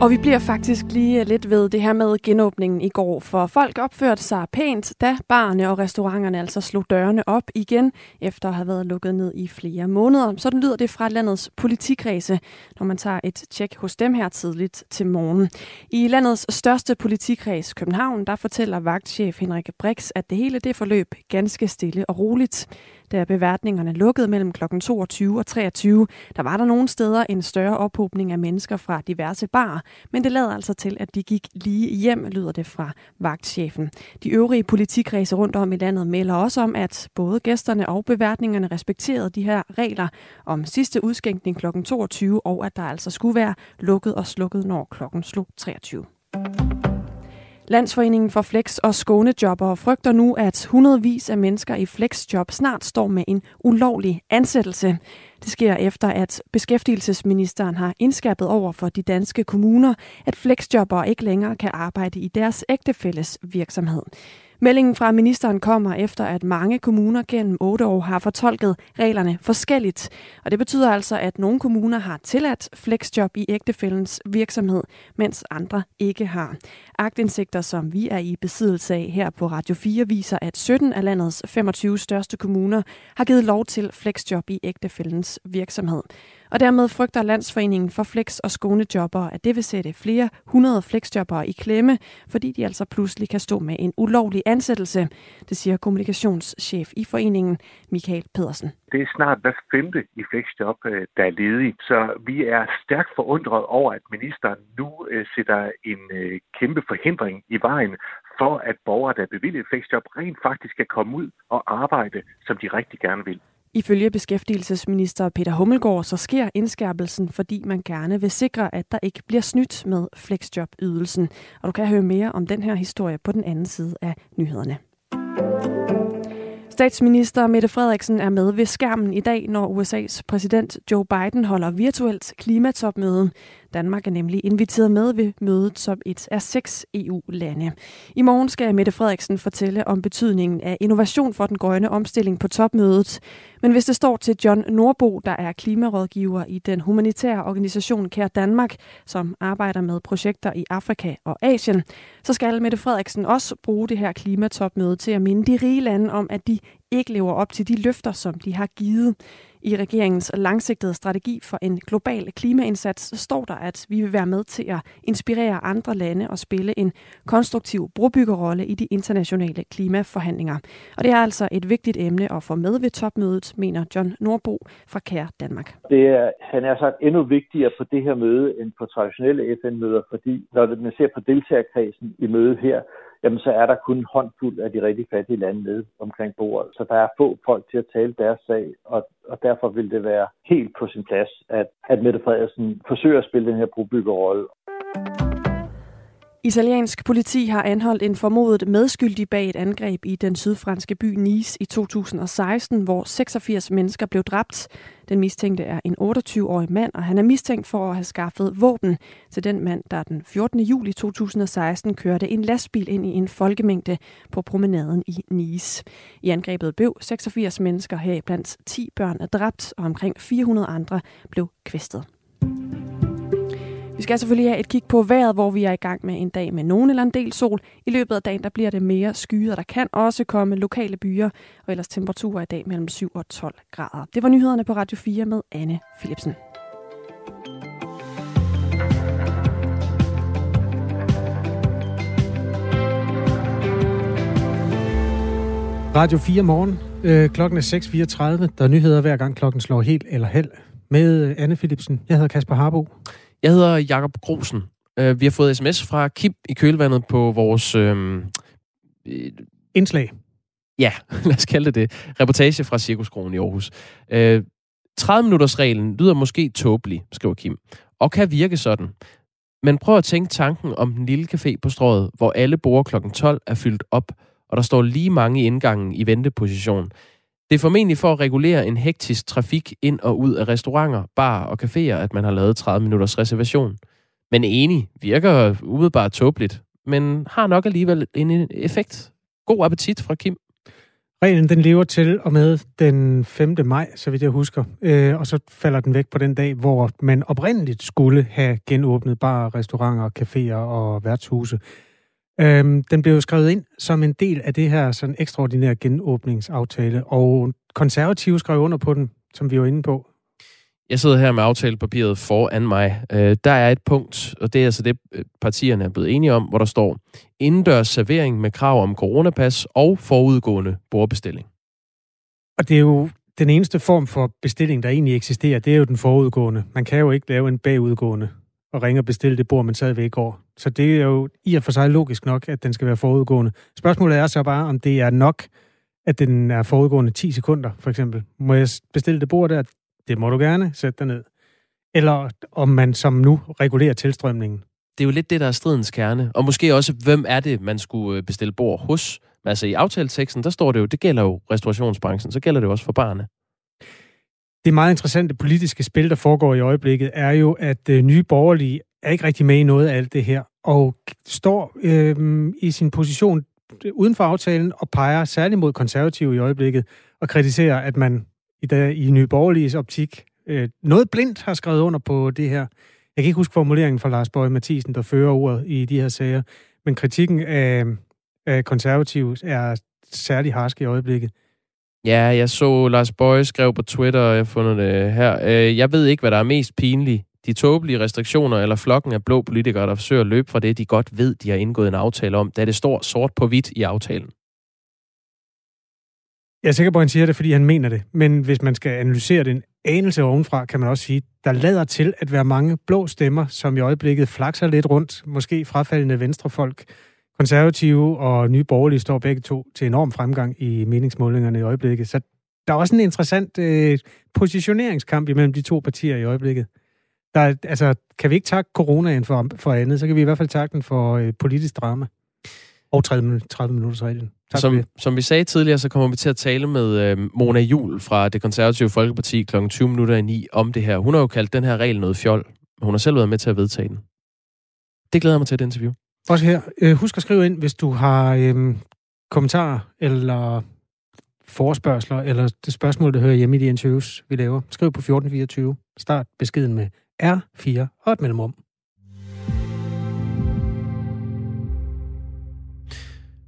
Og vi bliver faktisk lige øh, lidt ved det her med genåbningen i går, for folk opførte sig pænt, da barne og restauranterne altså slog dørene op igen, efter at have været lukket ned i flere måneder. Sådan lyder det fra landets politikredse, når man tager et tjek hos dem her tidligt til morgen. I landets største politikreds, København, der fortæller vagtchef Henrik Brix, at det hele det forløb ganske stille og roligt. Da beværtningerne lukkede mellem kl. 22 og 23, der var der nogle steder en større ophobning af mennesker fra diverse bar, men det lader altså til, at de gik lige hjem, lyder det fra vagtchefen. De øvrige politikredse rundt om i landet melder også om, at både gæsterne og beværtningerne respekterede de her regler om sidste udskænkning kl. 22, og at der altså skulle være lukket og slukket, når klokken slog 23. Landsforeningen for Flex og Skånejobber frygter nu, at hundredvis af mennesker i flexjob snart står med en ulovlig ansættelse. Det sker efter, at beskæftigelsesministeren har indskærpet over for de danske kommuner, at flexjobber ikke længere kan arbejde i deres ægtefælles virksomhed. Meldingen fra ministeren kommer efter, at mange kommuner gennem otte år har fortolket reglerne forskelligt. Og det betyder altså, at nogle kommuner har tilladt flexjob i ægtefællens virksomhed, mens andre ikke har. Agtindsigter, som vi er i besiddelse af her på Radio 4, viser, at 17 af landets 25 største kommuner har givet lov til flexjob i ægtefællens virksomhed. Og dermed frygter Landsforeningen for Flex og Skånejobber, at det vil sætte flere hundrede flexjobbere i klemme, fordi de altså pludselig kan stå med en ulovlig ansættelse. Det siger kommunikationschef i foreningen, Michael Pedersen. Det er snart hver femte i flexjob, øh, der er ledig. Så vi er stærkt forundret over, at ministeren nu øh, sætter en øh, kæmpe forhindring i vejen for, at borgere, der er bevilget flexjob, rent faktisk kan komme ud og arbejde, som de rigtig gerne vil. Ifølge beskæftigelsesminister Peter Hummelgaard, så sker indskærpelsen, fordi man gerne vil sikre, at der ikke bliver snydt med flexjob-ydelsen. Og du kan høre mere om den her historie på den anden side af nyhederne. Statsminister Mette Frederiksen er med ved skærmen i dag, når USA's præsident Joe Biden holder virtuelt klimatopmøde. Danmark er nemlig inviteret med ved mødet som et af seks EU-lande. I morgen skal Mette Frederiksen fortælle om betydningen af innovation for den grønne omstilling på topmødet. Men hvis det står til John Norbo, der er klimarådgiver i den humanitære organisation Kær Danmark, som arbejder med projekter i Afrika og Asien, så skal Mette Frederiksen også bruge det her klimatopmøde til at minde de rige lande om, at de ikke lever op til de løfter, som de har givet. I regeringens langsigtede strategi for en global klimaindsats står der, at vi vil være med til at inspirere andre lande og spille en konstruktiv brobyggerrolle i de internationale klimaforhandlinger. Og det er altså et vigtigt emne at få med ved topmødet, mener John Norbo fra Kær Danmark. Det er, han er sagt endnu vigtigere på det her møde end på traditionelle FN-møder, fordi når man ser på deltagerkredsen i mødet her, jamen så er der kun en håndfuld af de rigtig fattige lande nede omkring bordet. Så der er få folk til at tale deres sag, og, og derfor vil det være helt på sin plads, at, at Mette Frederiksen forsøger at spille den her brobyggerrolle. Italiensk politi har anholdt en formodet medskyldig bag et angreb i den sydfranske by Nice i 2016, hvor 86 mennesker blev dræbt. Den mistænkte er en 28-årig mand, og han er mistænkt for at have skaffet våben til den mand, der den 14. juli 2016 kørte en lastbil ind i en folkemængde på promenaden i Nice. I angrebet blev 86 mennesker heriblandt 10 børn er dræbt, og omkring 400 andre blev kvæstet. Skal selvfølgelig have et kig på vejret, hvor vi er i gang med en dag med nogen eller en del sol. I løbet af dagen der bliver det mere skyet, og der kan også komme lokale byer, og ellers temperaturer i dag mellem 7 og 12 grader. Det var nyhederne på Radio 4 med Anne Philipsen. Radio 4 morgen. Øh, klokken er 6.34. Der er nyheder hver gang klokken slår helt eller halv. Med øh, Anne Philipsen. Jeg hedder Kasper Harbo. Jeg hedder Jakob Grosen. Uh, vi har fået sms fra Kip i kølvandet på vores... Uh, Indslag. Ja, lad os kalde det det. Reportage fra Cirkuskronen i Aarhus. Uh, 30-minutters-reglen lyder måske tåbelig, skriver Kim, og kan virke sådan. Men prøv at tænke tanken om den lille café på strået, hvor alle borde kl. 12 er fyldt op, og der står lige mange i indgangen i venteposition. Det er formentlig for at regulere en hektisk trafik ind og ud af restauranter, bar og caféer, at man har lavet 30 minutters reservation. Men enig, virker umiddelbart tåbeligt, men har nok alligevel en effekt. God appetit fra Kim. Reglen den lever til og med den 5. maj, så vidt jeg husker, øh, og så falder den væk på den dag, hvor man oprindeligt skulle have genåbnet bare restauranter, caféer og værtshuse. Øhm, den blev jo skrevet ind som en del af det her sådan ekstraordinære genåbningsaftale, og konservative skrev under på den, som vi var inde på. Jeg sidder her med aftalepapiret foran mig. Øh, der er et punkt, og det er altså det, øh, partierne er blevet enige om, hvor der står indendørs servering med krav om coronapas og forudgående bordbestilling. Og det er jo den eneste form for bestilling, der egentlig eksisterer, det er jo den forudgående. Man kan jo ikke lave en bagudgående og ringe og bestille det bord, man sad ved i går. Så det er jo i og for sig logisk nok, at den skal være forudgående. Spørgsmålet er så bare, om det er nok, at den er forudgående 10 sekunder, for eksempel. Må jeg bestille det bord der? Det må du gerne. Sæt dig ned. Eller om man som nu regulerer tilstrømningen. Det er jo lidt det, der er stridens kerne. Og måske også, hvem er det, man skulle øh, bestille bord hos? Men altså i aftaleteksten, der står det jo, det gælder jo restaurationsbranchen, så gælder det jo også for barne. Det meget interessante politiske spil, der foregår i øjeblikket, er jo, at øh, nye borgerlige er ikke rigtig med i noget af alt det her, og står øh, i sin position uden for aftalen og peger særligt mod konservative i øjeblikket og kritiserer, at man i, dag, i Nye Borgerliges optik øh, noget blindt har skrevet under på det her. Jeg kan ikke huske formuleringen fra Lars Bøge Mathisen, der fører ordet i de her sager, men kritikken af, af konservative er særlig harsk i øjeblikket. Ja, jeg så Lars Bøge skrev på Twitter, og jeg har fundet det her. Øh, jeg ved ikke, hvad der er mest pinligt. De tåbelige restriktioner eller flokken af blå politikere, der forsøger at løbe fra det, de godt ved, de har indgået en aftale om, da det står sort på hvidt i aftalen. Jeg er sikker på, at han siger det, fordi han mener det. Men hvis man skal analysere den anelse ovenfra, kan man også sige, der lader til at være mange blå stemmer, som i øjeblikket flakser lidt rundt, måske frafaldende venstrefolk, konservative og nye borgerlige står begge to til enorm fremgang i meningsmålingerne i øjeblikket. Så der er også en interessant øh, positioneringskamp imellem de to partier i øjeblikket. Der er, altså, kan vi ikke takke coronaen for, for andet, så kan vi i hvert fald takke den for øh, politisk drama. Og 30, 30 minutters reglen. Tak som, som vi sagde tidligere, så kommer vi til at tale med øh, Mona Jul fra det konservative Folkeparti kl. 20 minutter i 9 om det her. Hun har jo kaldt den her regel noget fjol, hun har selv været med til at vedtage den. Det glæder mig til et interview. Også her. Øh, husk at skrive ind, hvis du har øh, kommentarer eller forespørgseler, eller det spørgsmål, der hører hjemme i de interviews, vi laver. Skriv på 1424. Start beskeden med R4 og et mellemrum.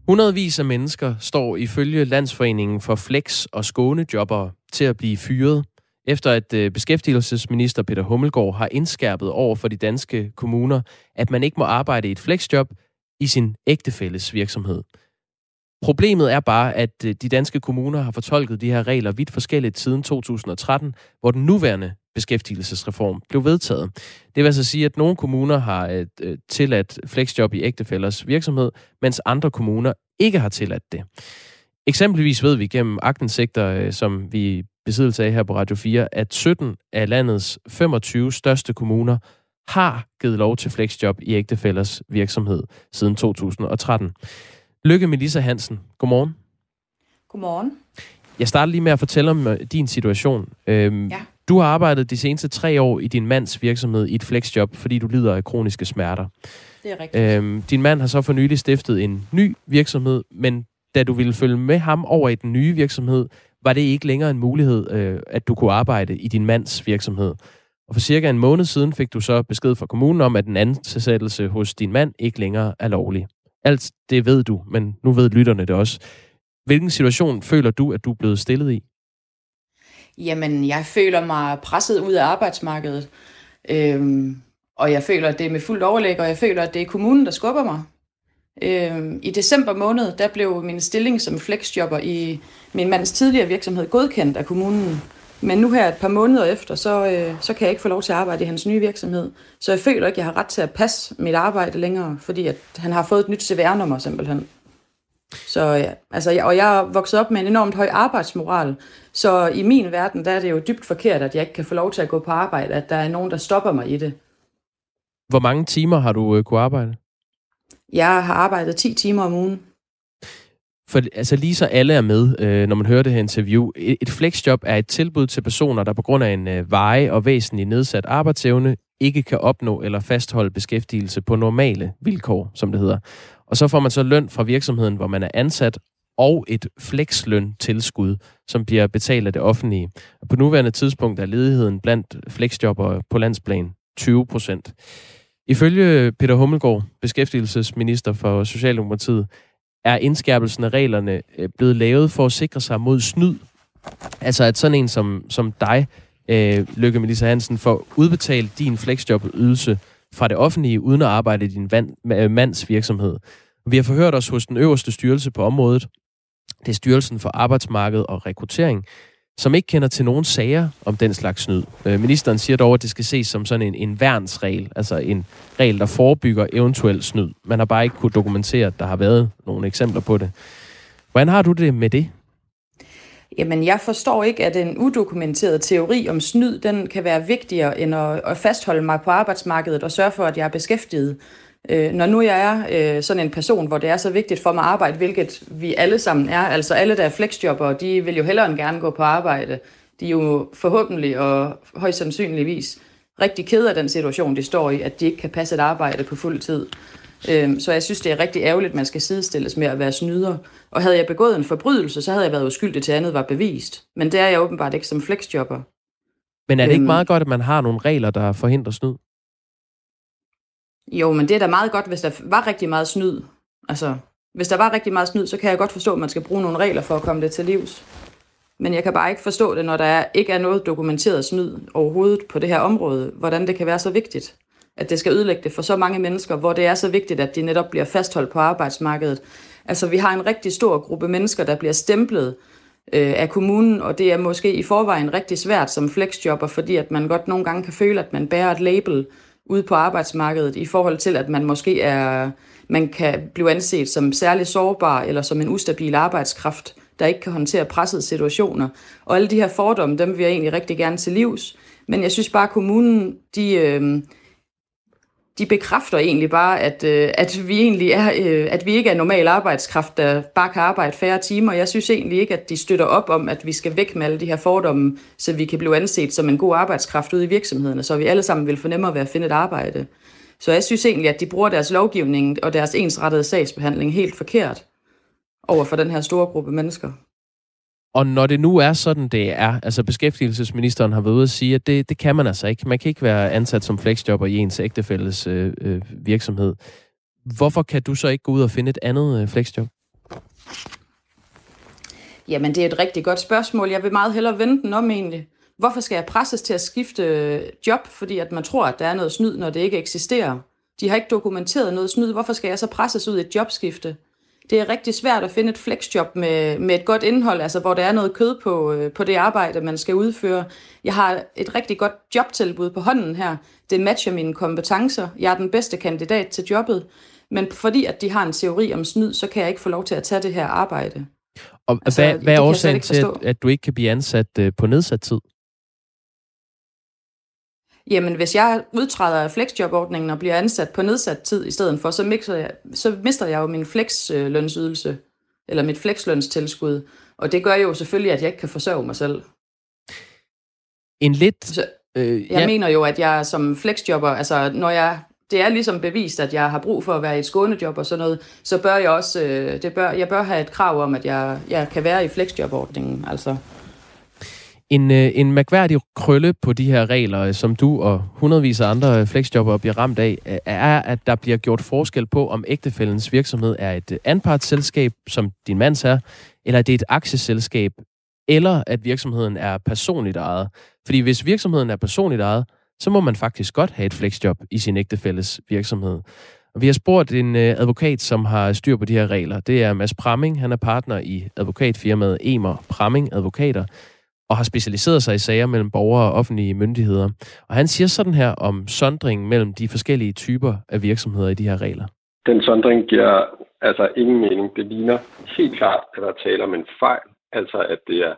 Hundredvis af mennesker står ifølge Landsforeningen for Flex og Skånejobber til at blive fyret, efter at øh, beskæftigelsesminister Peter Hummelgaard har indskærpet over for de danske kommuner, at man ikke må arbejde i et flexjob i sin ægtefælles virksomhed. Problemet er bare, at øh, de danske kommuner har fortolket de her regler vidt forskelligt siden 2013, hvor den nuværende beskæftigelsesreform blev vedtaget. Det vil altså sige, at nogle kommuner har øh, øh, tilladt flexjob i ægtefællers virksomhed, mens andre kommuner ikke har tilladt det. Eksempelvis ved vi gennem agtensigter, øh, som vi besiddelse af her på Radio 4, at 17 af landets 25 største kommuner har givet lov til flexjob i ægtefællers virksomhed siden 2013. Lykke Melissa Hansen, godmorgen. Godmorgen. Jeg starter lige med at fortælle om din situation. Øhm, ja. Du har arbejdet de seneste tre år i din mands virksomhed i et flexjob, fordi du lider af kroniske smerter. Det er rigtigt. Øhm, din mand har så for nylig stiftet en ny virksomhed, men da du ville følge med ham over i den nye virksomhed, var det ikke længere en mulighed, øh, at du kunne arbejde i din mands virksomhed. Og for cirka en måned siden fik du så besked fra kommunen om, at den ansættelse hos din mand ikke længere er lovlig. Alt det ved du, men nu ved lytterne det også. Hvilken situation føler du, at du er blevet stillet i? Jamen, jeg føler mig presset ud af arbejdsmarkedet. Øhm, og jeg føler, at det er med fuldt overlæg, og jeg føler, at det er kommunen, der skubber mig. Øhm, I december måned, der blev min stilling som flexjobber i min mands tidligere virksomhed godkendt af kommunen. Men nu her et par måneder efter, så, øh, så kan jeg ikke få lov til at arbejde i hans nye virksomhed. Så jeg føler ikke, at jeg har ret til at passe mit arbejde længere, fordi at han har fået et nyt CVR-nummer simpelthen. Så ja, altså, og jeg er vokset op med en enormt høj arbejdsmoral, så i min verden, der er det jo dybt forkert, at jeg ikke kan få lov til at gå på arbejde, at der er nogen, der stopper mig i det. Hvor mange timer har du øh, kunne arbejde? Jeg har arbejdet 10 timer om ugen. For altså lige så alle er med, øh, når man hører det her interview. Et, et flexjob er et tilbud til personer, der på grund af en øh, veje og væsentlig nedsat arbejdsevne ikke kan opnå eller fastholde beskæftigelse på normale vilkår, som det hedder. Og så får man så løn fra virksomheden, hvor man er ansat, og et fleksløn-tilskud, som bliver betalt af det offentlige. Og på nuværende tidspunkt er ledigheden blandt flexjobbere på landsplan 20 procent. Ifølge Peter Hummelgaard, beskæftigelsesminister for Socialdemokratiet, er indskærpelsen af reglerne øh, blevet lavet for at sikre sig mod snyd. Altså at sådan en som, som dig, øh, Lykke Melissa Hansen, får udbetalt din flexjob-ydelse fra det offentlige, uden at arbejde i din vand, øh, mands virksomhed. Vi har forhørt os hos den øverste styrelse på området. Det er Styrelsen for Arbejdsmarked og Rekruttering, som ikke kender til nogen sager om den slags snyd. Øh, ministeren siger dog, at det skal ses som sådan en, en værnsregel, altså en regel, der forebygger eventuel snyd. Man har bare ikke kunne dokumentere, at der har været nogle eksempler på det. Hvordan har du det med det? Jamen, jeg forstår ikke, at en udokumenteret teori om snyd, den kan være vigtigere end at, at fastholde mig på arbejdsmarkedet og sørge for, at jeg er beskæftiget. Øh, når nu jeg er øh, sådan en person, hvor det er så vigtigt for mig at arbejde, hvilket vi alle sammen er, altså alle der er flexjobber, de vil jo hellere end gerne gå på arbejde. De er jo forhåbentlig og højst sandsynligvis rigtig ked af den situation, de står i, at de ikke kan passe et arbejde på fuld tid. Øh, så jeg synes, det er rigtig ærgerligt, at man skal sidestilles med at være snyder. Og havde jeg begået en forbrydelse, så havde jeg været uskyldig til andet var bevist. Men det er jeg åbenbart ikke som flexjobber. Men er det ikke øhm. meget godt, at man har nogle regler, der forhindrer snyd? Jo, men det er da meget godt, hvis der var rigtig meget snyd. Altså, hvis der var rigtig meget snyd, så kan jeg godt forstå, at man skal bruge nogle regler for at komme det til livs. Men jeg kan bare ikke forstå det, når der er, ikke er noget dokumenteret snyd overhovedet på det her område, hvordan det kan være så vigtigt, at det skal ødelægge det for så mange mennesker, hvor det er så vigtigt, at de netop bliver fastholdt på arbejdsmarkedet. Altså, vi har en rigtig stor gruppe mennesker, der bliver stemplet øh, af kommunen, og det er måske i forvejen rigtig svært som flexjobber, fordi at man godt nogle gange kan føle, at man bærer et label, ude på arbejdsmarkedet i forhold til, at man måske er, man kan blive anset som særlig sårbar eller som en ustabil arbejdskraft, der ikke kan håndtere pressede situationer. Og alle de her fordomme, dem vil jeg egentlig rigtig gerne til livs. Men jeg synes bare, at kommunen, de, øh, de bekræfter egentlig bare, at, øh, at vi egentlig er, øh, at vi ikke er normal arbejdskraft, der bare kan arbejde færre timer. Jeg synes egentlig ikke, at de støtter op om, at vi skal væk med alle de her fordomme, så vi kan blive anset som en god arbejdskraft ude i virksomhederne, så vi alle sammen vil fornemme at være at finde et arbejde. Så jeg synes egentlig, at de bruger deres lovgivning og deres ensrettede sagsbehandling helt forkert over for den her store gruppe mennesker. Og når det nu er sådan, det er, altså beskæftigelsesministeren har været ude at sige, at det, det kan man altså ikke. Man kan ikke være ansat som flexjobber i ens ægtefælles øh, øh, virksomhed. Hvorfor kan du så ikke gå ud og finde et andet øh, flexjob? Jamen, det er et rigtig godt spørgsmål. Jeg vil meget hellere vente den om egentlig. Hvorfor skal jeg presses til at skifte job, fordi at man tror, at der er noget snyd, når det ikke eksisterer? De har ikke dokumenteret noget snyd. Hvorfor skal jeg så presses ud i et jobskifte? Det er rigtig svært at finde et flexjob med, med et godt indhold, altså hvor der er noget kød på, øh, på det arbejde, man skal udføre. Jeg har et rigtig godt jobtilbud på hånden her. Det matcher mine kompetencer. Jeg er den bedste kandidat til jobbet. Men fordi at de har en teori om snyd, så kan jeg ikke få lov til at tage det her arbejde. Og altså, hvad, hvad er årsagen til, at, at du ikke kan blive ansat øh, på nedsat tid? Jamen, hvis jeg udtræder af flexjobordningen og bliver ansat på nedsat tid i stedet for, så, mixer jeg, så mister jeg jo min flexlønsydelse, eller mit flexlønstilskud. Og det gør jo selvfølgelig, at jeg ikke kan forsørge mig selv. En lidt... Så, øh, jeg ja. mener jo, at jeg som flexjobber, altså når jeg det er ligesom bevist, at jeg har brug for at være i et skånejob og sådan noget, så bør jeg også, øh, det bør, jeg bør have et krav om, at jeg, jeg kan være i flexjobordningen. Altså, en, øh, en mærkværdig krølle på de her regler, øh, som du og hundredvis af andre øh, flexjobber bliver ramt af, øh, er, at der bliver gjort forskel på, om ægtefællens virksomhed er et anpartsselskab, som din mands er, eller det er et aktieselskab, eller at virksomheden er personligt ejet. Fordi hvis virksomheden er personligt ejet, så må man faktisk godt have et flexjob i sin ægtefælles virksomhed. Og vi har spurgt en advokat, som har styr på de her regler. Det er Mads Pramming. Han er partner i advokatfirmaet Emer Pramming Advokater og har specialiseret sig i sager mellem borgere og offentlige myndigheder. Og han siger sådan her om sondringen mellem de forskellige typer af virksomheder i de her regler. Den sondring giver altså ingen mening. Det ligner helt klart, at der taler om en fejl, altså at det er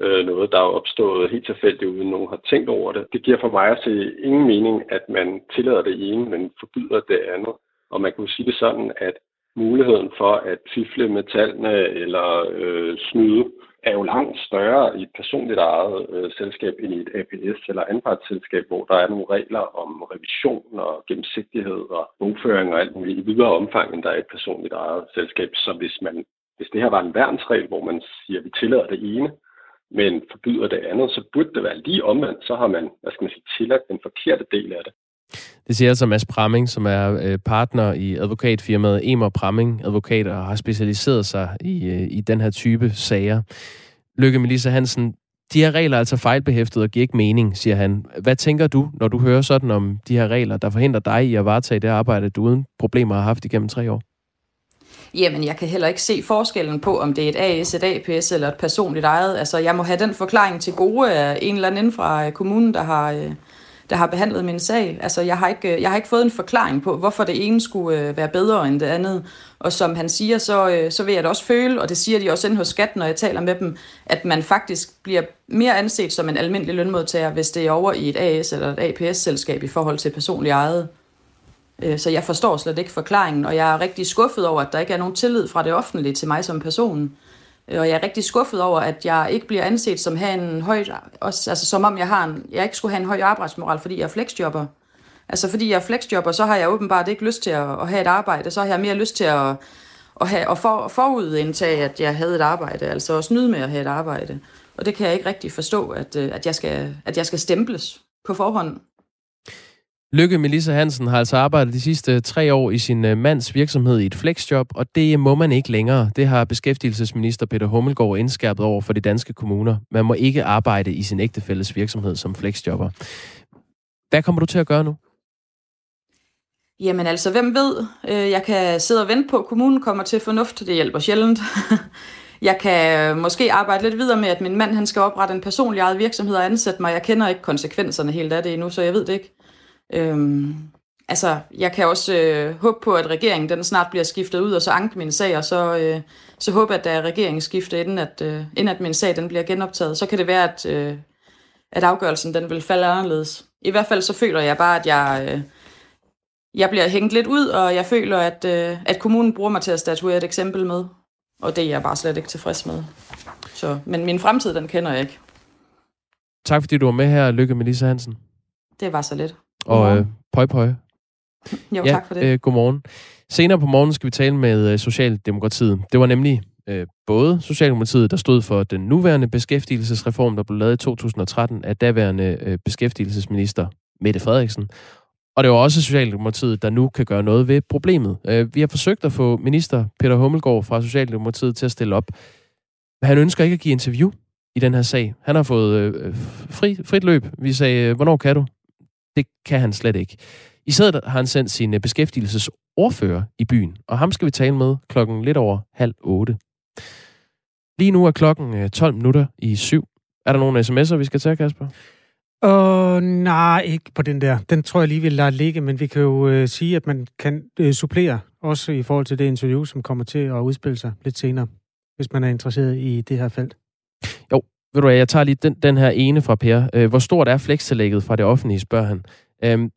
øh, noget, der er opstået helt tilfældigt, uden nogen har tænkt over det. Det giver for mig at se ingen mening, at man tillader det ene, men forbyder det andet. Og man kunne sige det sådan, at muligheden for at fifle med tallene eller øh, snyde er jo langt større i et personligt ejet øh, selskab end i et APS eller anpartsselskab, hvor der er nogle regler om revision og gennemsigtighed og bogføring og alt muligt i videre omfang, end der er et personligt ejet selskab. Så hvis man hvis det her var en værnsregel, hvor man siger, at vi tillader det ene, men forbyder det andet, så burde det være lige omvendt. Så har man, hvad skal man sige, tilladt den forkerte del af det. Det siger altså Mads Pramming, som er øh, partner i advokatfirmaet Emer Pramming Advokater og har specialiseret sig i, øh, i den her type sager. Lykke Melissa Hansen, de her regler er altså fejlbehæftet og giver ikke mening, siger han. Hvad tænker du, når du hører sådan om de her regler, der forhindrer dig i at varetage det arbejde, du uden problemer har haft igennem tre år? Jamen, jeg kan heller ikke se forskellen på, om det er et AS, et APS eller et personligt ejet. Altså, jeg må have den forklaring til gode af en eller anden fra øh, kommunen, der har, øh, der har behandlet min sag. Altså, jeg har, ikke, jeg har ikke fået en forklaring på, hvorfor det ene skulle øh, være bedre end det andet. Og som han siger, så, øh, så vil jeg da også føle, og det siger de også inde hos skat, når jeg taler med dem, at man faktisk bliver mere anset som en almindelig lønmodtager, hvis det er over i et AS eller et APS-selskab i forhold til personlig ejet. Øh, så jeg forstår slet ikke forklaringen, og jeg er rigtig skuffet over, at der ikke er nogen tillid fra det offentlige til mig som person. Øh, og jeg er rigtig skuffet over, at jeg ikke bliver anset som have en høj, også, altså som om jeg har en, jeg ikke skulle have en høj arbejdsmoral, fordi jeg er flexjobber. Altså fordi jeg er flexjobber, så har jeg åbenbart ikke lyst til at, at have et arbejde, så har jeg mere lyst til at, at, have, at for, forudindtage, at jeg havde et arbejde, altså at snyde med at have et arbejde. Og det kan jeg ikke rigtig forstå, at, øh, at, jeg, skal, at jeg skal stemples på forhånd. Lykke Melissa Hansen har altså arbejdet de sidste tre år i sin øh, mands virksomhed i et flexjob, og det må man ikke længere. Det har beskæftigelsesminister Peter Hummelgaard indskærpet over for de danske kommuner. Man må ikke arbejde i sin ægtefælles virksomhed som flexjobber. Hvad kommer du til at gøre nu? Jamen altså, hvem ved? Øh, jeg kan sidde og vente på, at kommunen kommer til fornuft. Det hjælper sjældent. Jeg kan øh, måske arbejde lidt videre med, at min mand han skal oprette en personlig eget virksomhed og ansætte mig. Jeg kender ikke konsekvenserne helt af det endnu, så jeg ved det ikke. Øhm, altså, jeg kan også øh, håbe på, at regeringen den snart bliver skiftet ud, og så anke min sag, og så, øh, så håbe, at der er regeringsskifte, inden at, øh, inden at min sag den bliver genoptaget. Så kan det være, at, øh, at afgørelsen den vil falde anderledes. I hvert fald så føler jeg bare, at jeg, øh, jeg bliver hængt lidt ud, og jeg føler, at, øh, at kommunen bruger mig til at statuere et eksempel med. Og det er jeg bare slet ikke tilfreds med. Så, men min fremtid, den kender jeg ikke. Tak fordi du var med her, Lykke Melissa Hansen. Det var så lidt. Og øh, pøj pøj. Jo, ja, tak for det. Øh, godmorgen. Senere på morgen skal vi tale med øh, Socialdemokratiet. Det var nemlig øh, både Socialdemokratiet, der stod for den nuværende beskæftigelsesreform, der blev lavet i 2013 af daværende øh, beskæftigelsesminister Mette Frederiksen. Og det var også Socialdemokratiet, der nu kan gøre noget ved problemet. Øh, vi har forsøgt at få minister Peter Hummelgaard fra Socialdemokratiet til at stille op. Men han ønsker ikke at give interview i den her sag. Han har fået øh, fri, frit løb. Vi sagde, øh, hvornår kan du? Det kan han slet ikke. I stedet har han sendt sin øh, beskæftigelsesordfører i byen, og ham skal vi tale med klokken lidt over halv otte. Lige nu er klokken øh, 12 minutter i syv. Er der nogle sms'er, vi skal tage, Kasper? Uh, nej, ikke på den der. Den tror jeg lige vil lade ligge, men vi kan jo uh, sige, at man kan uh, supplere også i forhold til det interview, som kommer til at udspille sig lidt senere, hvis man er interesseret i det her felt. Ved du hvad, jeg tager lige den, den her ene fra Per. Øh, hvor stort er flekstillægget fra det offentlige, spørger han. Uh,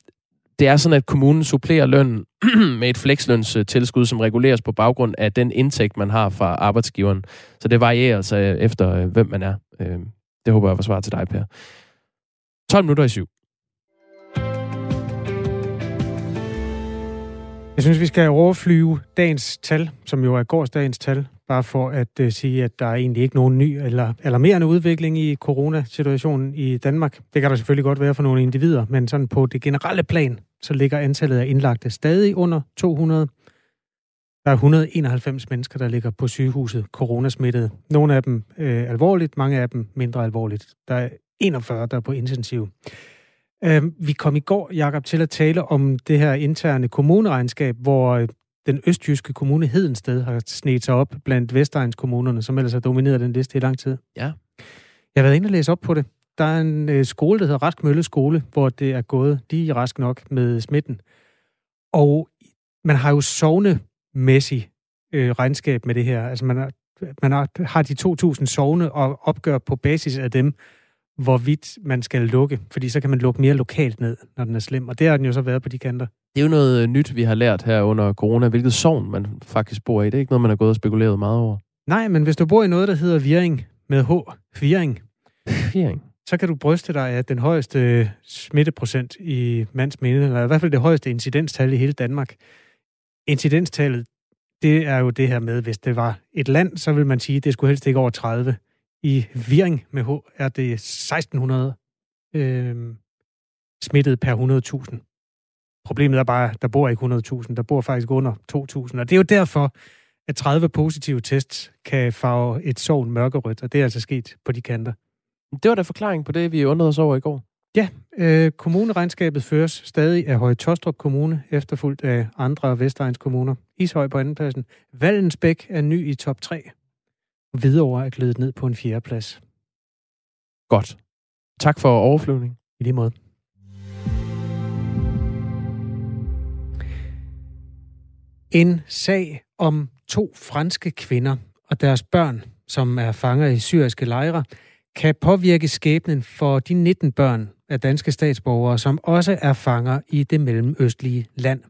det er sådan, at kommunen supplerer lønnen med et flekslønstilskud, som reguleres på baggrund af den indtægt, man har fra arbejdsgiveren. Så det varierer altså øh, efter, øh, hvem man er. Øhm, det håber jeg var svar til dig, Per. 12 minutter i syv. Jeg synes, vi skal overflyve dagens tal, som jo er gårsdagens tal, bare for at uh, sige, at der er egentlig ikke nogen ny eller alarmerende udvikling i coronasituationen i Danmark. Det kan der selvfølgelig godt være for nogle individer, men sådan på det generelle plan, så ligger antallet af indlagte stadig under 200. Der er 191 mennesker, der ligger på sygehuset coronasmittede. Nogle af dem øh, alvorligt, mange af dem mindre alvorligt. Der er 41, der er på intensiv. Øh, vi kom i går, Jakob, til at tale om det her interne kommuneregnskab, hvor øh, den østjyske kommune Hedensted har snedt sig op blandt Vestegns kommunerne, som ellers har domineret den liste i lang tid. Ja. Jeg har været inde og læse op på det. Der er en øh, skole, der hedder Rask Mølle Skole, hvor det er gået lige rask nok med smitten. Og man har jo sovnemæssigt øh, regnskab med det her. Altså man, har, man har, har de 2.000 sovne og opgør på basis af dem, hvorvidt man skal lukke, fordi så kan man lukke mere lokalt ned, når den er slem, og det har den jo så været på de kanter. Det er jo noget øh, nyt, vi har lært her under corona, hvilket sovn man faktisk bor i. Det er ikke noget, man har gået og spekuleret meget over. Nej, men hvis du bor i noget, der hedder Viring med H, Viring, Viring. så kan du bryste dig af den højeste smitteprocent i mands minde, eller i hvert fald det højeste incidenstal i hele Danmark. Incidenstallet, det er jo det her med, hvis det var et land, så vil man sige, at det skulle helst ikke over 30. I Viring med H er det 1600 øh, smittet per 100.000. Problemet er bare, at der bor ikke 100.000, der bor faktisk under 2.000. Og det er jo derfor, at 30 positive tests kan farve et sovn mørkerødt, og det er altså sket på de kanter. Det var da forklaring på det, vi undrede os over i går. Ja, øh, kommuneregnskabet føres stadig af Høje Tostrup Kommune, efterfulgt af andre Vestegns kommuner. Ishøj på andenpladsen. Vallensbæk er ny i top 3. Hvidovre er glædet ned på en fjerde plads. Godt. Tak for overflyvning. I lige måde. En sag om to franske kvinder og deres børn, som er fanger i syriske lejre, kan påvirke skæbnen for de 19 børn af danske statsborgere, som også er fanger i det mellemøstlige land.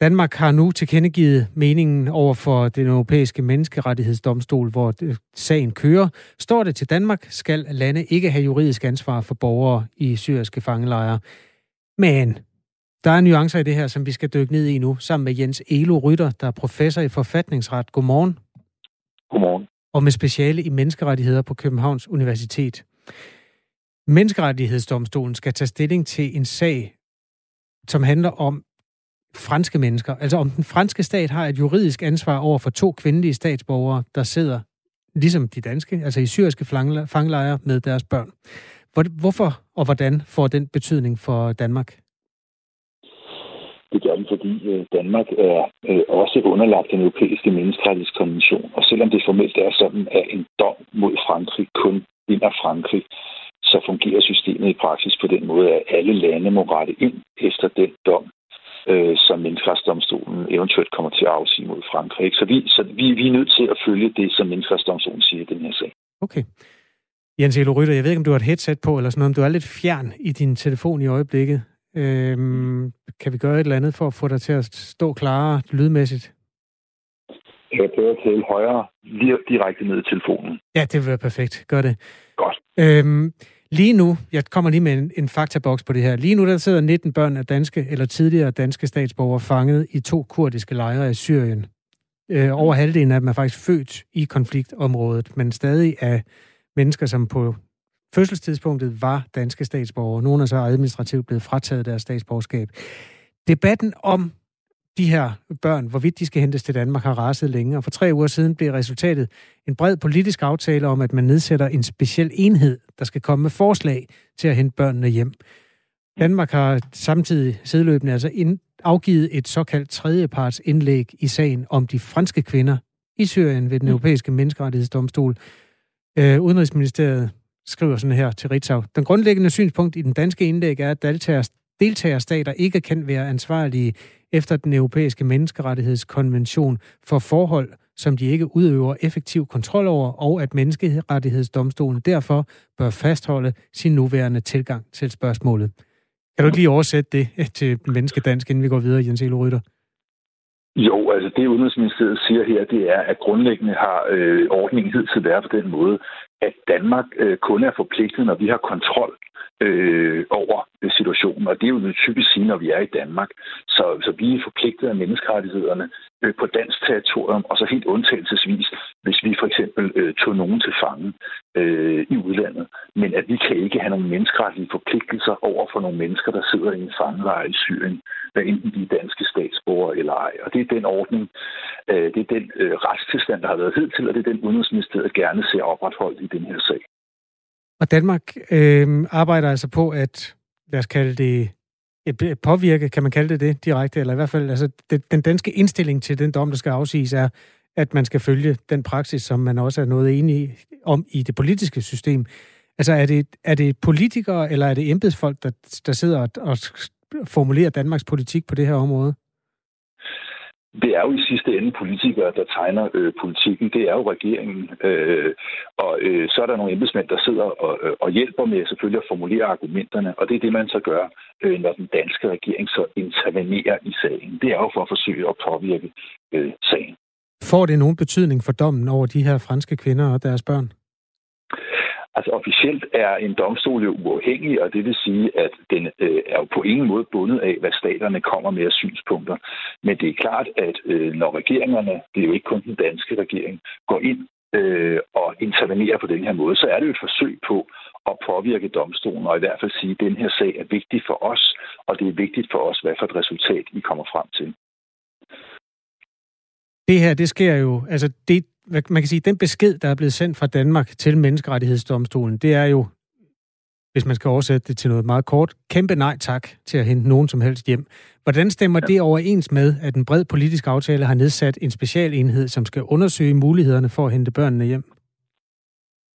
Danmark har nu tilkendegivet meningen over for den europæiske menneskerettighedsdomstol, hvor sagen kører. Står det til Danmark, skal lande ikke have juridisk ansvar for borgere i syriske fangelejre. Men der er nuancer i det her, som vi skal dykke ned i nu, sammen med Jens Elo Rytter, der er professor i forfatningsret. Godmorgen. Godmorgen. Og med speciale i menneskerettigheder på Københavns Universitet. Menneskerettighedsdomstolen skal tage stilling til en sag, som handler om franske mennesker. Altså om den franske stat har et juridisk ansvar over for to kvindelige statsborgere, der sidder, ligesom de danske, altså i syriske fangelejre med deres børn. Hvorfor og hvordan får den betydning for Danmark? Det gør den, fordi øh, Danmark er øh, også underlagt den europæiske menneskerettighedskonvention. Og selvom det formelt er sådan, at en dom mod Frankrig kun vinder Frankrig, så fungerer systemet i praksis på den måde, at alle lande må rette ind efter den dom, øh, som menneskerettighedsdomstolen eventuelt kommer til at afsige mod Frankrig. Så, vi, så vi, vi er nødt til at følge det, som menneskerettighedsdomstolen siger i den her sag. Okay. Jens Elo Rytter, jeg ved ikke, om du har et headset på, eller sådan noget, om du er lidt fjern i din telefon i øjeblikket. Øhm, kan vi gøre et eller andet for at få dig til at stå klarere lydmæssigt? Jeg kan prøve at tale højere lige direkte ned i telefonen. Ja, det vil være perfekt. Gør det. Godt. Øhm, lige nu, jeg kommer lige med en, en faktaboks på det her. Lige nu der sidder 19 børn af danske eller tidligere danske statsborgere fanget i to kurdiske lejre i Syrien. Øh, over halvdelen af dem er faktisk født i konfliktområdet, men stadig er mennesker, som på fødselstidspunktet var danske statsborgere. Nogle er så administrativt blevet frataget deres statsborgerskab. Debatten om de her børn, hvorvidt de skal hentes til Danmark, har raset længe. Og for tre uger siden blev resultatet en bred politisk aftale om, at man nedsætter en speciel enhed, der skal komme med forslag til at hente børnene hjem. Danmark har samtidig sideløbende altså ind, afgivet et såkaldt tredjeparts indlæg i sagen om de franske kvinder i Syrien ved den europæiske menneskerettighedsdomstol. Øh, Udenrigsministeriet skriver sådan her til Ritzau. Den grundlæggende synspunkt i den danske indlæg er, at deltagerstater ikke kan være ansvarlige efter den europæiske menneskerettighedskonvention for forhold, som de ikke udøver effektiv kontrol over, og at menneskerettighedsdomstolen derfor bør fastholde sin nuværende tilgang til spørgsmålet. Kan du ikke lige oversætte det til menneskedansk, inden vi går videre, Jens Elo Rytter? Jo, altså det Udenrigsministeriet siger her, det er, at grundlæggende har øh, ordningen hidtil været på den måde, at Danmark øh, kun er forpligtet, når vi har kontrol øh, over situationen. Og det er jo typisk sige, når vi er i Danmark. Så, så vi er forpligtet af menneskerettighederne øh, på dansk territorium, og så helt undtagelsesvis, hvis vi for eksempel øh, tog nogen til fange øh, i udlandet. Men at vi kan ikke have nogle menneskeretlige forpligtelser over for nogle mennesker, der sidder i en fangelejr i Syrien, hvad enten de er danske statsborgere eller ej. Og det er den ordning, øh, det er den øh, retstilstand, der har været hidtil, og det er den udenrigsministeriet gerne ser opretholdt i den her sag. Og Danmark øh, arbejder altså på at, lad os kalde det, et påvirke, kan man kalde det det direkte, eller i hvert fald, altså det, den danske indstilling til den dom, der skal afsiges, er, at man skal følge den praksis, som man også er noget enig om i det politiske system. Altså er det, er det politikere, eller er det embedsfolk, der, der sidder og, og formulerer Danmarks politik på det her område? Det er jo i sidste ende politikere, der tegner øh, politikken. Det er jo regeringen. Øh, og øh, så er der nogle embedsmænd, der sidder og, øh, og hjælper med selvfølgelig at formulere argumenterne. Og det er det, man så gør, øh, når den danske regering så intervenerer i sagen. Det er jo for at forsøge at påvirke øh, sagen. Får det nogen betydning for dommen over de her franske kvinder og deres børn? Altså officielt er en domstol jo uafhængig, og det vil sige, at den øh, er jo på ingen måde bundet af, hvad staterne kommer med af synspunkter. Men det er klart, at øh, når regeringerne, det er jo ikke kun den danske regering, går ind øh, og intervenerer på den her måde, så er det jo et forsøg på at påvirke domstolen, og i hvert fald sige, at den her sag er vigtig for os, og det er vigtigt for os, hvad for et resultat I kommer frem til. Det her, det sker jo, altså det, man kan sige, den besked, der er blevet sendt fra Danmark til Menneskerettighedsdomstolen, det er jo, hvis man skal oversætte det til noget meget kort, kæmpe nej tak til at hente nogen som helst hjem. Hvordan stemmer ja. det overens med, at en bred politisk aftale har nedsat en specialenhed, som skal undersøge mulighederne for at hente børnene hjem?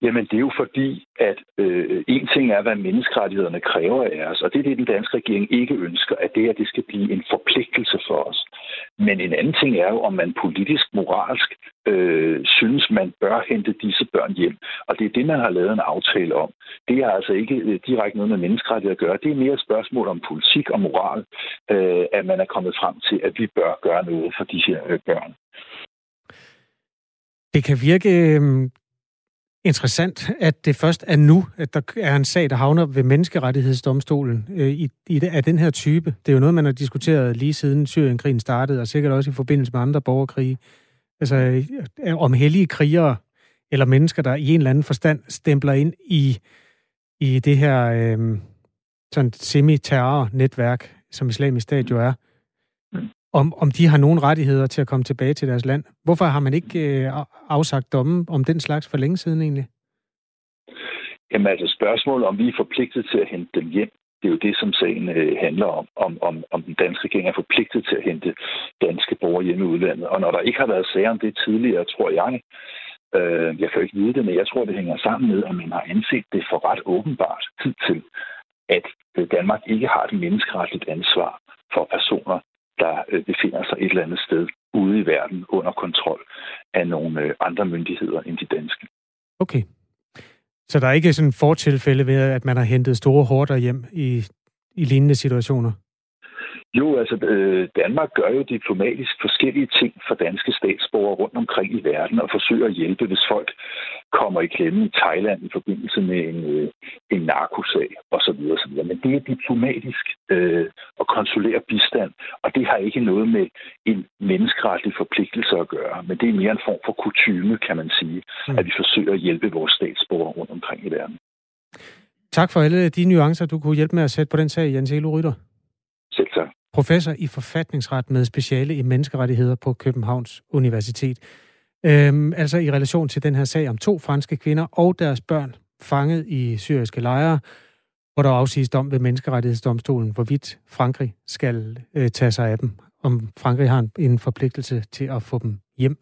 Jamen, det er jo fordi, at øh, en ting er, hvad menneskerettighederne kræver af os, og det er det, den danske regering ikke ønsker, at det, at det skal blive en forpligtelse for os. Men en anden ting er jo, om man politisk, moralsk øh, synes, man bør hente disse børn hjem. Og det er det, man har lavet en aftale om. Det er altså ikke øh, direkte noget med menneskerettigheder at gøre. Det er mere et spørgsmål om politik og moral, øh, at man er kommet frem til, at vi bør gøre noget for de her øh, børn. Det kan virke øh, interessant, at det først er nu, at der er en sag, der havner ved menneskerettighedsdomstolen øh, i, i, af den her type. Det er jo noget, man har diskuteret lige siden Syrienkrigen startede, og sikkert også i forbindelse med andre borgerkrige. Altså øh, om hellige krigere, eller mennesker, der i en eller anden forstand stempler ind i, i det her øh, sådan semi-terror-netværk, som islamisk stat jo er om, om de har nogen rettigheder til at komme tilbage til deres land. Hvorfor har man ikke øh, afsagt dommen om den slags for længe siden egentlig? Jamen altså spørgsmålet, om vi er forpligtet til at hente dem hjem, det er jo det, som sagen øh, handler om, om, om, om den danske regering er forpligtet til at hente danske borgere hjemme i udlandet. Og når der ikke har været sager om det tidligere, tror jeg, øh, jeg kan jo ikke vide det, men jeg tror, det hænger sammen med, at man har anset det for ret åbenbart til, at øh, Danmark ikke har et menneskeretligt ansvar for personer, der øh, befinder sig et eller andet sted ude i verden under kontrol af nogle øh, andre myndigheder end de danske. Okay. Så der er ikke sådan en fortilfælde ved, at man har hentet store hårder hjem i, i lignende situationer? Jo, altså øh, Danmark gør jo diplomatisk forskellige ting for danske statsborgere rundt omkring i verden og forsøger at hjælpe, hvis folk kommer i klemme i Thailand i forbindelse med en, øh, en narkosag osv. osv. Men det er diplomatisk øh, at konsulere bistand, og det har ikke noget med en menneskeretlig forpligtelse at gøre, men det er mere en form for kutyme, kan man sige, mm. at vi forsøger at hjælpe vores statsborgere rundt omkring i verden. Tak for alle de nuancer, du kunne hjælpe med at sætte på den sag, Jens Elo Rytter. Professor i forfatningsret med speciale i menneskerettigheder på Københavns Universitet. Øhm, altså i relation til den her sag om to franske kvinder og deres børn fanget i syriske lejre, hvor der afsiges dom ved menneskerettighedsdomstolen, hvorvidt Frankrig skal øh, tage sig af dem, om Frankrig har en, en forpligtelse til at få dem hjem.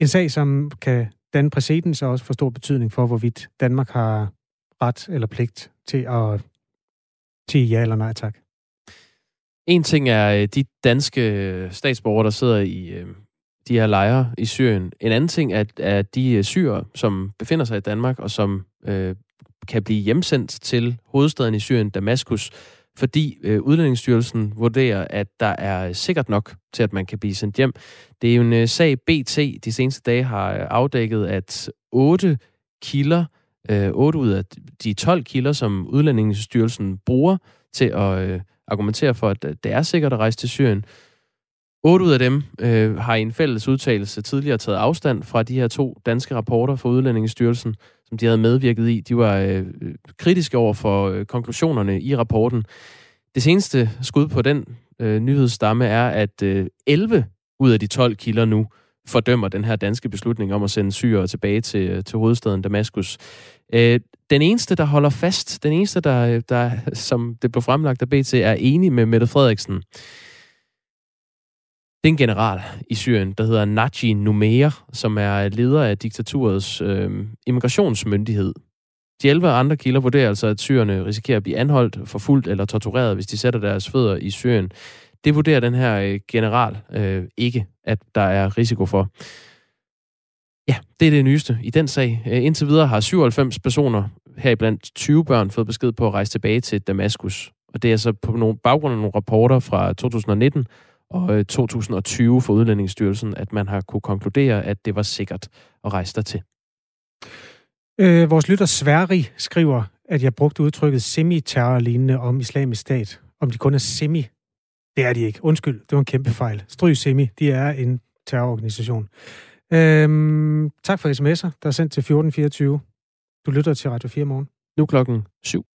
En sag, som kan danne præcedens og også få stor betydning for, hvorvidt Danmark har ret eller pligt til at sige ja eller nej tak. En ting er øh, de danske øh, statsborgere, der sidder i øh, de her lejre i Syrien. En anden ting er, er de syrer, som befinder sig i Danmark, og som øh, kan blive hjemsendt til hovedstaden i Syrien, Damaskus, fordi øh, Udlændingsstyrelsen vurderer, at der er sikkert nok til, at man kan blive sendt hjem. Det er jo en øh, sag, BT de seneste dage har afdækket, at otte kilder, øh, otte ud af de 12 kilder, som Udlændingsstyrelsen bruger til at øh, argumenterer for, at øh, det er sikkert at rejse til Syrien. Otte ud af dem øh, har i en fælles udtalelse tidligere taget afstand fra de her to danske rapporter fra Udlændingestyrelsen, som de havde medvirket i. De var øh, øh kritiske over for øh, konklusionerne i rapporten. Det seneste skud på den øh, nyhedsstamme er, at øh, 11 ud af de 12 kilder nu fordømmer den her danske beslutning om at sende syre tilbage til, øh, til hovedstaden Damaskus. Øh, den eneste, der holder fast, den eneste, der, der, som det blev fremlagt af BT, er enig med Mette Frederiksen. Det er en general i Syrien, der hedder Naji Numeir, som er leder af diktaturets øh, immigrationsmyndighed. De 11 andre kilder vurderer altså, at syrerne risikerer at blive anholdt, forfulgt eller tortureret, hvis de sætter deres fødder i Syrien. Det vurderer den her øh, general øh, ikke, at der er risiko for. Ja, det er det nyeste i den sag. Øh, indtil videre har 97 personer, heriblandt 20 børn, fået besked på at rejse tilbage til Damaskus. Og det er så på nogle, baggrund af nogle rapporter fra 2019 og 2020 øh, for Udlændingsstyrelsen, at man har kunne konkludere, at det var sikkert at rejse der til. Øh, vores lytter Sverri skriver, at jeg brugte udtrykket semi-terror-lignende om islamisk stat. Om de kun er semi. Det er de ikke. Undskyld, det var en kæmpe fejl. Stryg semi. De er en terrororganisation. Øhm, tak for sms'er, der er sendt til 1424. Du lytter til Radio 4 morgen. Nu klokken 7.